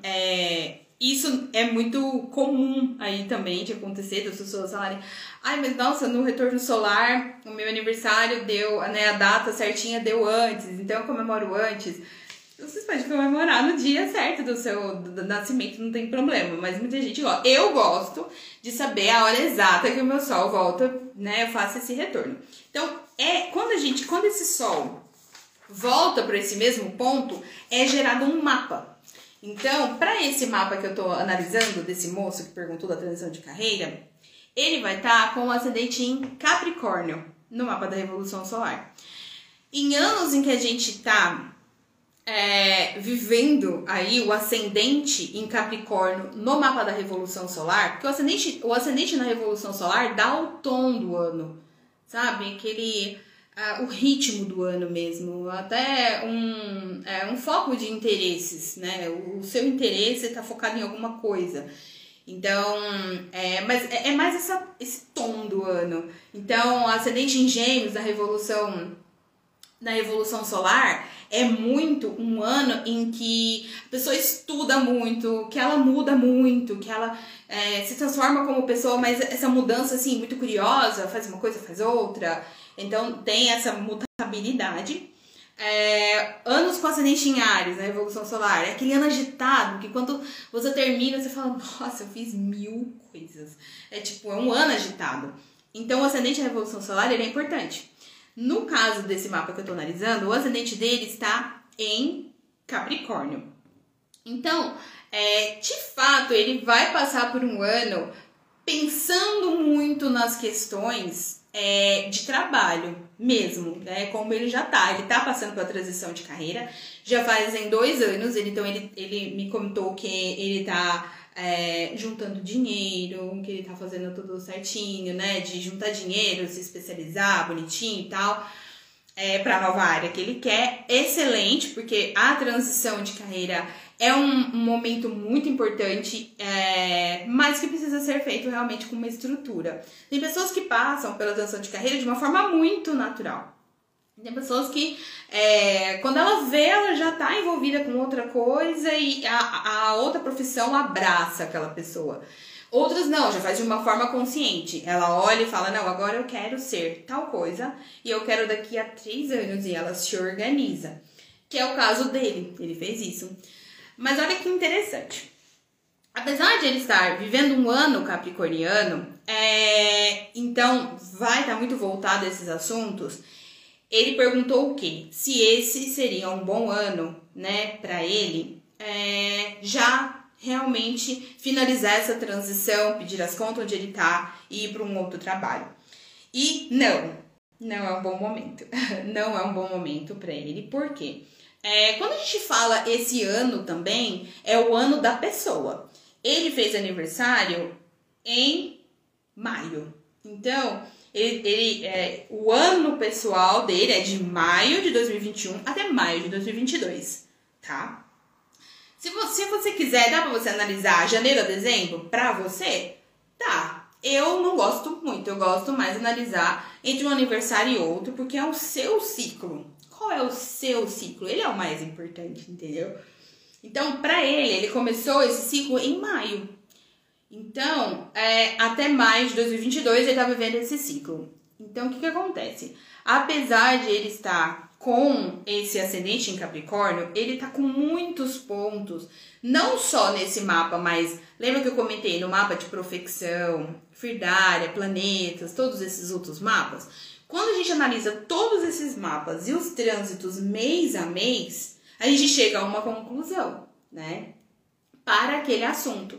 S1: é, isso é muito comum aí também de acontecer, das pessoas falarem, ai, mas nossa, no retorno solar, o meu aniversário deu, né, a data certinha deu antes, então eu comemoro antes. Vocês podem comemorar no dia certo do seu do nascimento, não tem problema. Mas muita gente gosta. Eu gosto de saber a hora exata que o meu sol volta, né? Eu faço esse retorno. Então, é quando a gente, quando esse sol volta para esse mesmo ponto, é gerado um mapa. Então, para esse mapa que eu estou analisando desse moço que perguntou da transição de carreira, ele vai estar tá com o ascendente em Capricórnio no mapa da Revolução Solar. Em anos em que a gente está é, vivendo aí o ascendente em Capricórnio no mapa da Revolução Solar, porque o ascendente, o ascendente na Revolução Solar dá o tom do ano, sabe? Aquele. Uh, o ritmo do ano mesmo, até um, é, um foco de interesses, né? O, o seu interesse está focado em alguma coisa. Então, é, mas é, é mais essa, esse tom do ano. Então, ascendente em gêmeos da Revolução na Revolução Solar é muito um ano em que a pessoa estuda muito, que ela muda muito, que ela é, se transforma como pessoa, mas essa mudança, assim, muito curiosa, faz uma coisa, faz outra. Então, tem essa mutabilidade. É, anos com ascendente em Ares, na Revolução Solar, é aquele ano agitado que quando você termina, você fala, nossa, eu fiz mil coisas. É tipo, é um ano agitado. Então, o ascendente na Revolução Solar, ele é importante. No caso desse mapa que eu estou analisando, o ascendente dele está em Capricórnio. Então, é, de fato, ele vai passar por um ano pensando muito nas questões é, de trabalho mesmo, né? Como ele já tá, ele tá passando pela transição de carreira, já fazem dois anos, ele, então ele, ele me contou que ele tá é, juntando dinheiro, que ele tá fazendo tudo certinho, né? De juntar dinheiro, se especializar bonitinho e tal, é, para a nova área que ele quer. Excelente, porque a transição de carreira é um, um momento muito importante, é, mas que precisa ser feito realmente com uma estrutura. Tem pessoas que passam pela transição de carreira de uma forma muito natural. Tem pessoas que, é, quando ela vê, ela já está envolvida com outra coisa e a, a outra profissão abraça aquela pessoa. Outras não, já faz de uma forma consciente. Ela olha e fala: Não, agora eu quero ser tal coisa e eu quero daqui a três anos. E ela se organiza. Que é o caso dele, ele fez isso. Mas olha que interessante. Apesar de ele estar vivendo um ano capricorniano, é, então vai estar muito voltado a esses assuntos ele perguntou o quê? Se esse seria um bom ano, né, para ele, é, já realmente finalizar essa transição, pedir as contas onde ele tá e ir para um outro trabalho. E não, não é um bom momento. não é um bom momento para ele. Por quê? É, quando a gente fala esse ano também, é o ano da pessoa. Ele fez aniversário em maio. Então, ele, ele é, o ano pessoal dele é de maio de 2021 até maio de 2022, tá? Se você, se você quiser, dá pra você analisar janeiro a dezembro pra você? Tá. Eu não gosto muito, eu gosto mais analisar entre um aniversário e outro, porque é o seu ciclo. Qual é o seu ciclo? Ele é o mais importante, entendeu? Então, para ele, ele começou esse ciclo em maio. Então, é, até maio de 2022 ele está vivendo esse ciclo. Então, o que, que acontece? Apesar de ele estar com esse ascendente em Capricórnio, ele está com muitos pontos, não só nesse mapa, mas lembra que eu comentei no mapa de profecção, firdária, planetas, todos esses outros mapas? Quando a gente analisa todos esses mapas e os trânsitos mês a mês, a gente chega a uma conclusão, né? Para aquele assunto.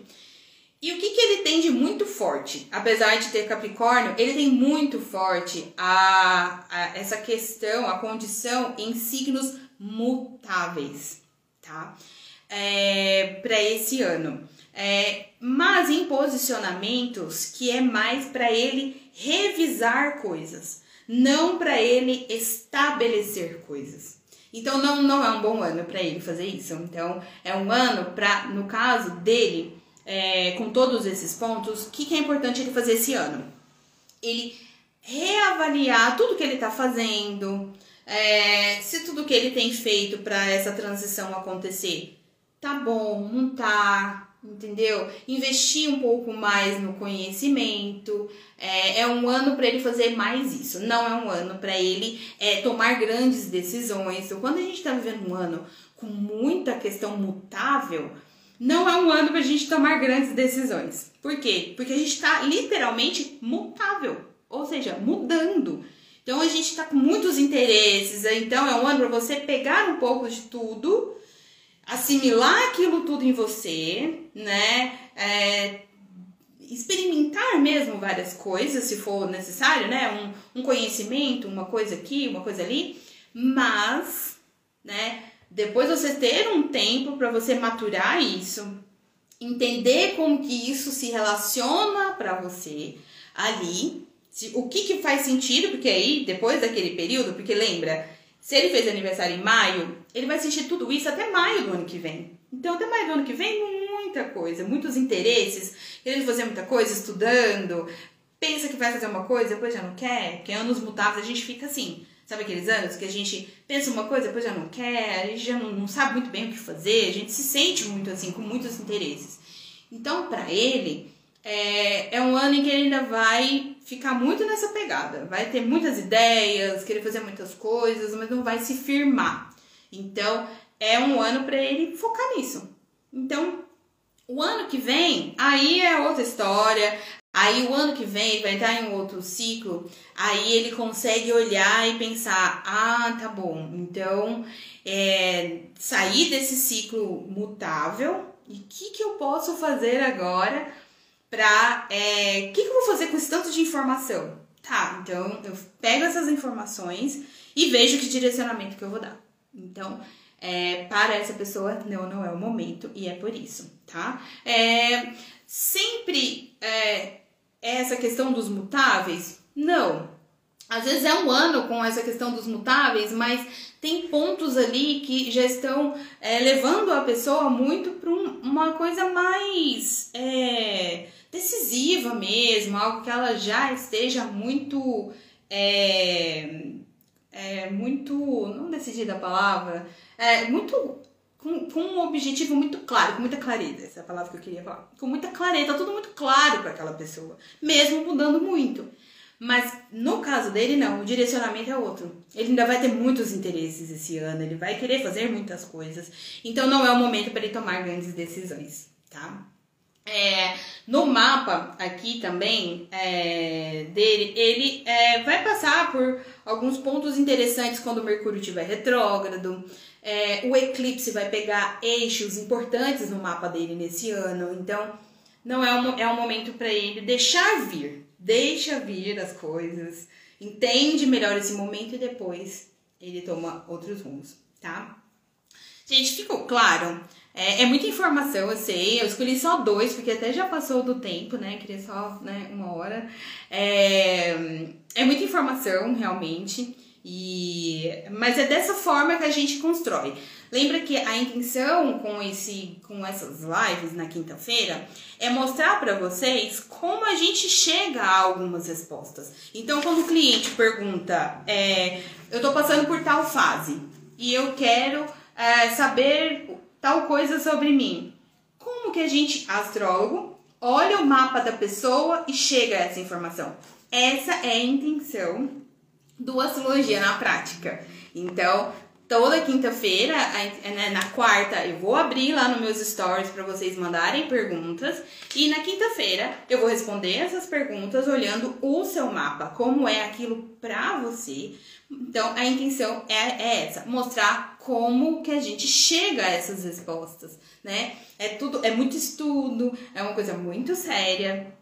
S1: E o que, que ele tem de muito forte? Apesar de ter Capricórnio, ele tem muito forte a, a essa questão, a condição em signos mutáveis, tá? É, para esse ano. É, mas em posicionamentos que é mais para ele revisar coisas, não para ele estabelecer coisas. Então não, não é um bom ano para ele fazer isso. Então é um ano para, no caso dele, é, com todos esses pontos, o que, que é importante ele fazer esse ano? Ele reavaliar tudo que ele está fazendo, é, se tudo que ele tem feito para essa transição acontecer tá bom, não tá, entendeu? Investir um pouco mais no conhecimento. É, é um ano para ele fazer mais isso. Não é um ano para ele é, tomar grandes decisões. Então, quando a gente está vivendo um ano com muita questão mutável, não é um ano para a gente tomar grandes decisões. Por quê? Porque a gente está literalmente mutável, ou seja, mudando. Então a gente está com muitos interesses, então é um ano para você pegar um pouco de tudo, assimilar aquilo tudo em você, né? É, experimentar mesmo várias coisas, se for necessário, né? Um, um conhecimento, uma coisa aqui, uma coisa ali, mas, né? Depois você ter um tempo para você maturar isso, entender como que isso se relaciona para você ali, o que que faz sentido, porque aí depois daquele período, porque lembra, se ele fez aniversário em maio, ele vai sentir tudo isso até maio do ano que vem. Então, até maio do ano que vem, muita coisa, muitos interesses, querendo fazer muita coisa, estudando, pensa que vai fazer uma coisa, depois já não quer, porque anos mutáveis a gente fica assim. Sabe aqueles anos que a gente pensa uma coisa, depois já não quer, a gente já não, não sabe muito bem o que fazer, a gente se sente muito assim, com muitos interesses. Então, para ele, é, é um ano em que ele ainda vai ficar muito nessa pegada. Vai ter muitas ideias, querer fazer muitas coisas, mas não vai se firmar. Então, é um ano para ele focar nisso. Então, o ano que vem, aí é outra história. Aí o ano que vem ele vai entrar em outro ciclo, aí ele consegue olhar e pensar, ah, tá bom, então é, sair desse ciclo mutável e o que, que eu posso fazer agora para. O é, que, que eu vou fazer com esse tanto de informação? Tá, então eu pego essas informações e vejo que direcionamento que eu vou dar. Então, é, para essa pessoa, não, não é o momento e é por isso, tá? É, sempre é, essa questão dos mutáveis? Não. Às vezes é um ano com essa questão dos mutáveis, mas tem pontos ali que já estão é, levando a pessoa muito para um, uma coisa mais é, decisiva mesmo, algo que ela já esteja muito. É, é, muito. não decidida a palavra, é, muito com, com, um objetivo muito claro, com muita clareza, essa é a palavra que eu queria falar. Com muita clareza, tudo muito claro para aquela pessoa, mesmo mudando muito. Mas no caso dele, não, o direcionamento é outro. Ele ainda vai ter muitos interesses esse ano, ele vai querer fazer muitas coisas. Então não é o momento para ele tomar grandes decisões, tá? É, no mapa aqui também é, dele, ele é, vai passar por alguns pontos interessantes quando o Mercúrio estiver retrógrado. É, o eclipse vai pegar eixos importantes no mapa dele nesse ano, então não é um, é um momento para ele deixar vir, deixa vir as coisas, entende melhor esse momento e depois ele toma outros rumos, tá? Gente, ficou claro? É, é, muita informação, eu sei. Eu escolhi só dois, porque até já passou do tempo, né? Queria só né, uma hora. É, é muita informação, realmente. E, mas é dessa forma que a gente constrói. Lembra que a intenção com esse com essas lives na quinta-feira é mostrar para vocês como a gente chega a algumas respostas. Então, quando o cliente pergunta, é, eu tô passando por tal fase e eu quero é, saber tal coisa sobre mim. Como que a gente, astrólogo, olha o mapa da pessoa e chega a essa informação? Essa é a intenção do astrologia na prática. Então, toda quinta-feira, né, na quarta, eu vou abrir lá nos meus stories para vocês mandarem perguntas. E na quinta-feira eu vou responder essas perguntas olhando o seu mapa, como é aquilo para você. Então a intenção é, é, essa, mostrar como que a gente chega a essas respostas, né? É tudo, é muito estudo, é uma coisa muito séria.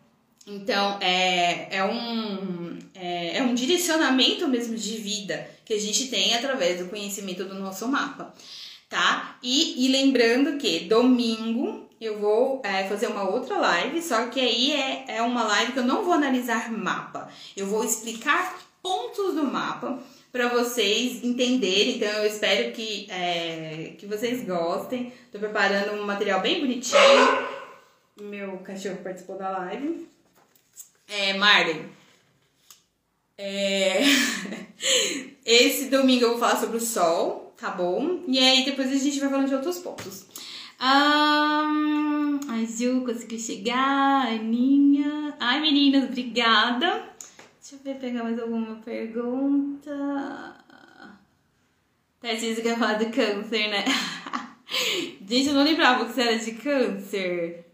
S1: Então, é, é, um, é, é um direcionamento mesmo de vida que a gente tem através do conhecimento do nosso mapa, tá? E, e lembrando que domingo eu vou é, fazer uma outra live, só que aí é, é uma live que eu não vou analisar mapa, eu vou explicar pontos do mapa para vocês entenderem. Então eu espero que, é, que vocês gostem. Tô preparando um material bem bonitinho. Meu cachorro participou da live. É, Marley. É... Esse domingo eu vou falar sobre o sol, tá bom? E aí depois a gente vai falando de outros pontos. Um, a Ju conseguiu chegar, a Aninha. Ai, meninas, obrigada. Deixa eu ver, pegar mais alguma pergunta. Tarcísio quer falar do câncer, né? Gente, eu não lembrava que você era de câncer.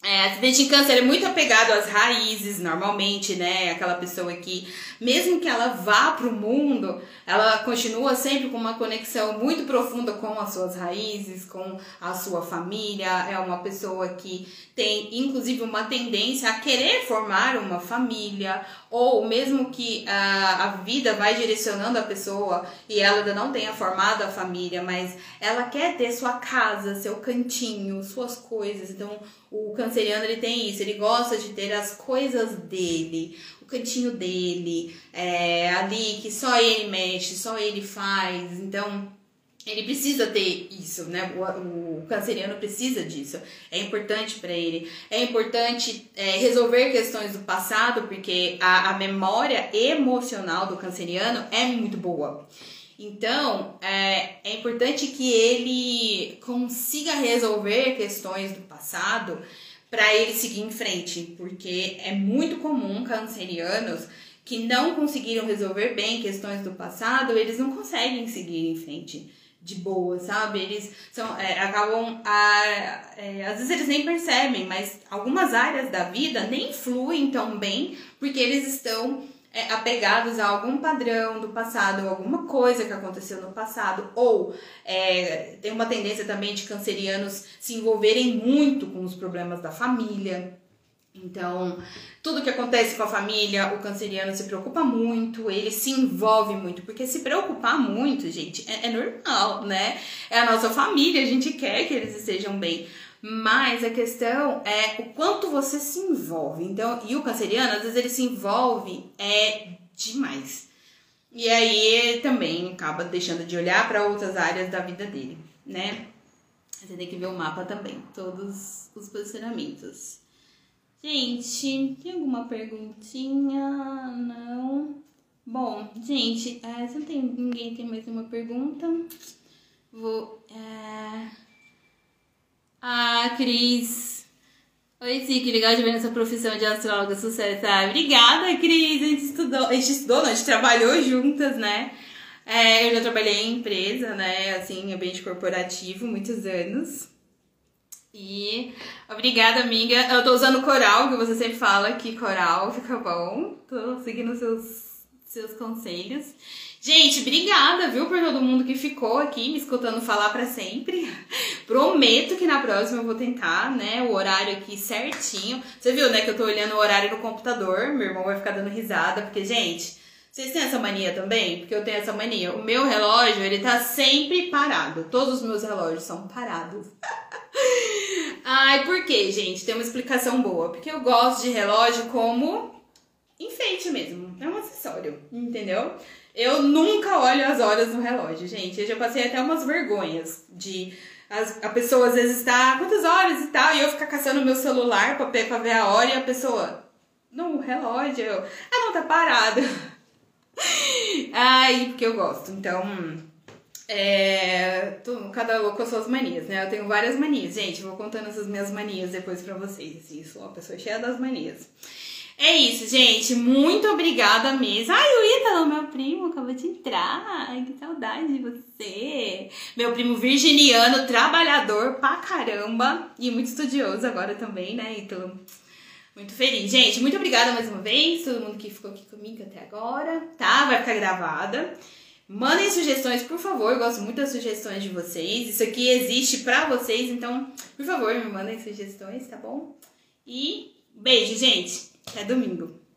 S1: É, acidente em câncer é muito apegado às raízes, normalmente, né? Aquela pessoa que, mesmo que ela vá para o mundo, ela continua sempre com uma conexão muito profunda com as suas raízes, com a sua família. É uma pessoa que tem, inclusive, uma tendência a querer formar uma família, ou mesmo que a, a vida vai direcionando a pessoa e ela ainda não tenha formado a família, mas ela quer ter sua casa, seu cantinho, suas coisas. Então, o canceriano ele tem isso, ele gosta de ter as coisas dele, o cantinho dele, é, ali que só ele mexe, só ele faz. Então, ele precisa ter isso, né? O, o canceriano precisa disso. É importante para ele. É importante é, resolver questões do passado, porque a, a memória emocional do canceriano é muito boa. Então, é, é importante que ele consiga resolver questões do passado para ele seguir em frente, porque é muito comum cancerianos que não conseguiram resolver bem questões do passado, eles não conseguem seguir em frente de boa, sabe? Eles são, é, acabam, a, é, às vezes eles nem percebem, mas algumas áreas da vida nem fluem tão bem porque eles estão é, apegados a algum padrão do passado, ou alguma coisa que aconteceu no passado, ou é, tem uma tendência também de cancerianos se envolverem muito com os problemas da família. Então, tudo que acontece com a família, o canceriano se preocupa muito, ele se envolve muito, porque se preocupar muito, gente, é, é normal, né? É a nossa família, a gente quer que eles estejam bem. Mas a questão é o quanto você se envolve. Então, e o canceriano, às vezes ele se envolve é demais. E aí também acaba deixando de olhar para outras áreas da vida dele, né? Você tem que ver o mapa também, todos os posicionamentos. Gente, tem alguma perguntinha? Não. Bom, gente, é, se não tem, ninguém tem mais uma pergunta, vou. É... Ah, Cris. Oi, Sim, que legal de ver nessa profissão de astróloga sucesso. Ah, obrigada, Cris. A gente estudou, a gente estudou, não, a gente trabalhou juntas, né? É, eu já trabalhei em empresa, né? Assim, ambiente corporativo, muitos anos. E obrigada, amiga. Eu tô usando coral, que você sempre fala que coral fica bom. Tô seguindo seus, seus conselhos. Gente, obrigada, viu, por todo mundo que ficou aqui me escutando falar para sempre. Prometo que na próxima eu vou tentar, né, o horário aqui certinho. Você viu, né, que eu tô olhando o horário no computador. Meu irmão vai ficar dando risada, porque, gente, vocês têm essa mania também? Porque eu tenho essa mania. O meu relógio, ele tá sempre parado. Todos os meus relógios são parados. Ai, por quê, gente? Tem uma explicação boa. Porque eu gosto de relógio como enfeite mesmo. É um acessório, entendeu? Eu nunca olho as horas no relógio, gente. Eu já passei até umas vergonhas de as, a pessoa às vezes está quantas horas e tal, e eu ficar caçando meu celular pra, pra ver a hora e a pessoa no relógio, eu, ah, não, tá parado. Ai, porque eu gosto. Então, É, tô, cada um com as suas manias, né? Eu tenho várias manias, gente. Vou contando essas minhas manias depois pra vocês. Sou uma pessoa cheia das manias. É isso, gente. Muito obrigada mesmo. Ai, o Ítalo, meu primo, acabou de entrar. Ai, que saudade de você. Meu primo virginiano, trabalhador pra caramba. E muito estudioso agora também, né, Ítalo? Muito feliz. Gente, muito obrigada mais uma vez. Todo mundo que ficou aqui comigo até agora, tá? Vai ficar gravada. Mandem sugestões, por favor. Eu gosto muito das sugestões de vocês. Isso aqui existe pra vocês, então, por favor, me mandem sugestões, tá bom? E beijo, gente. Até domingo.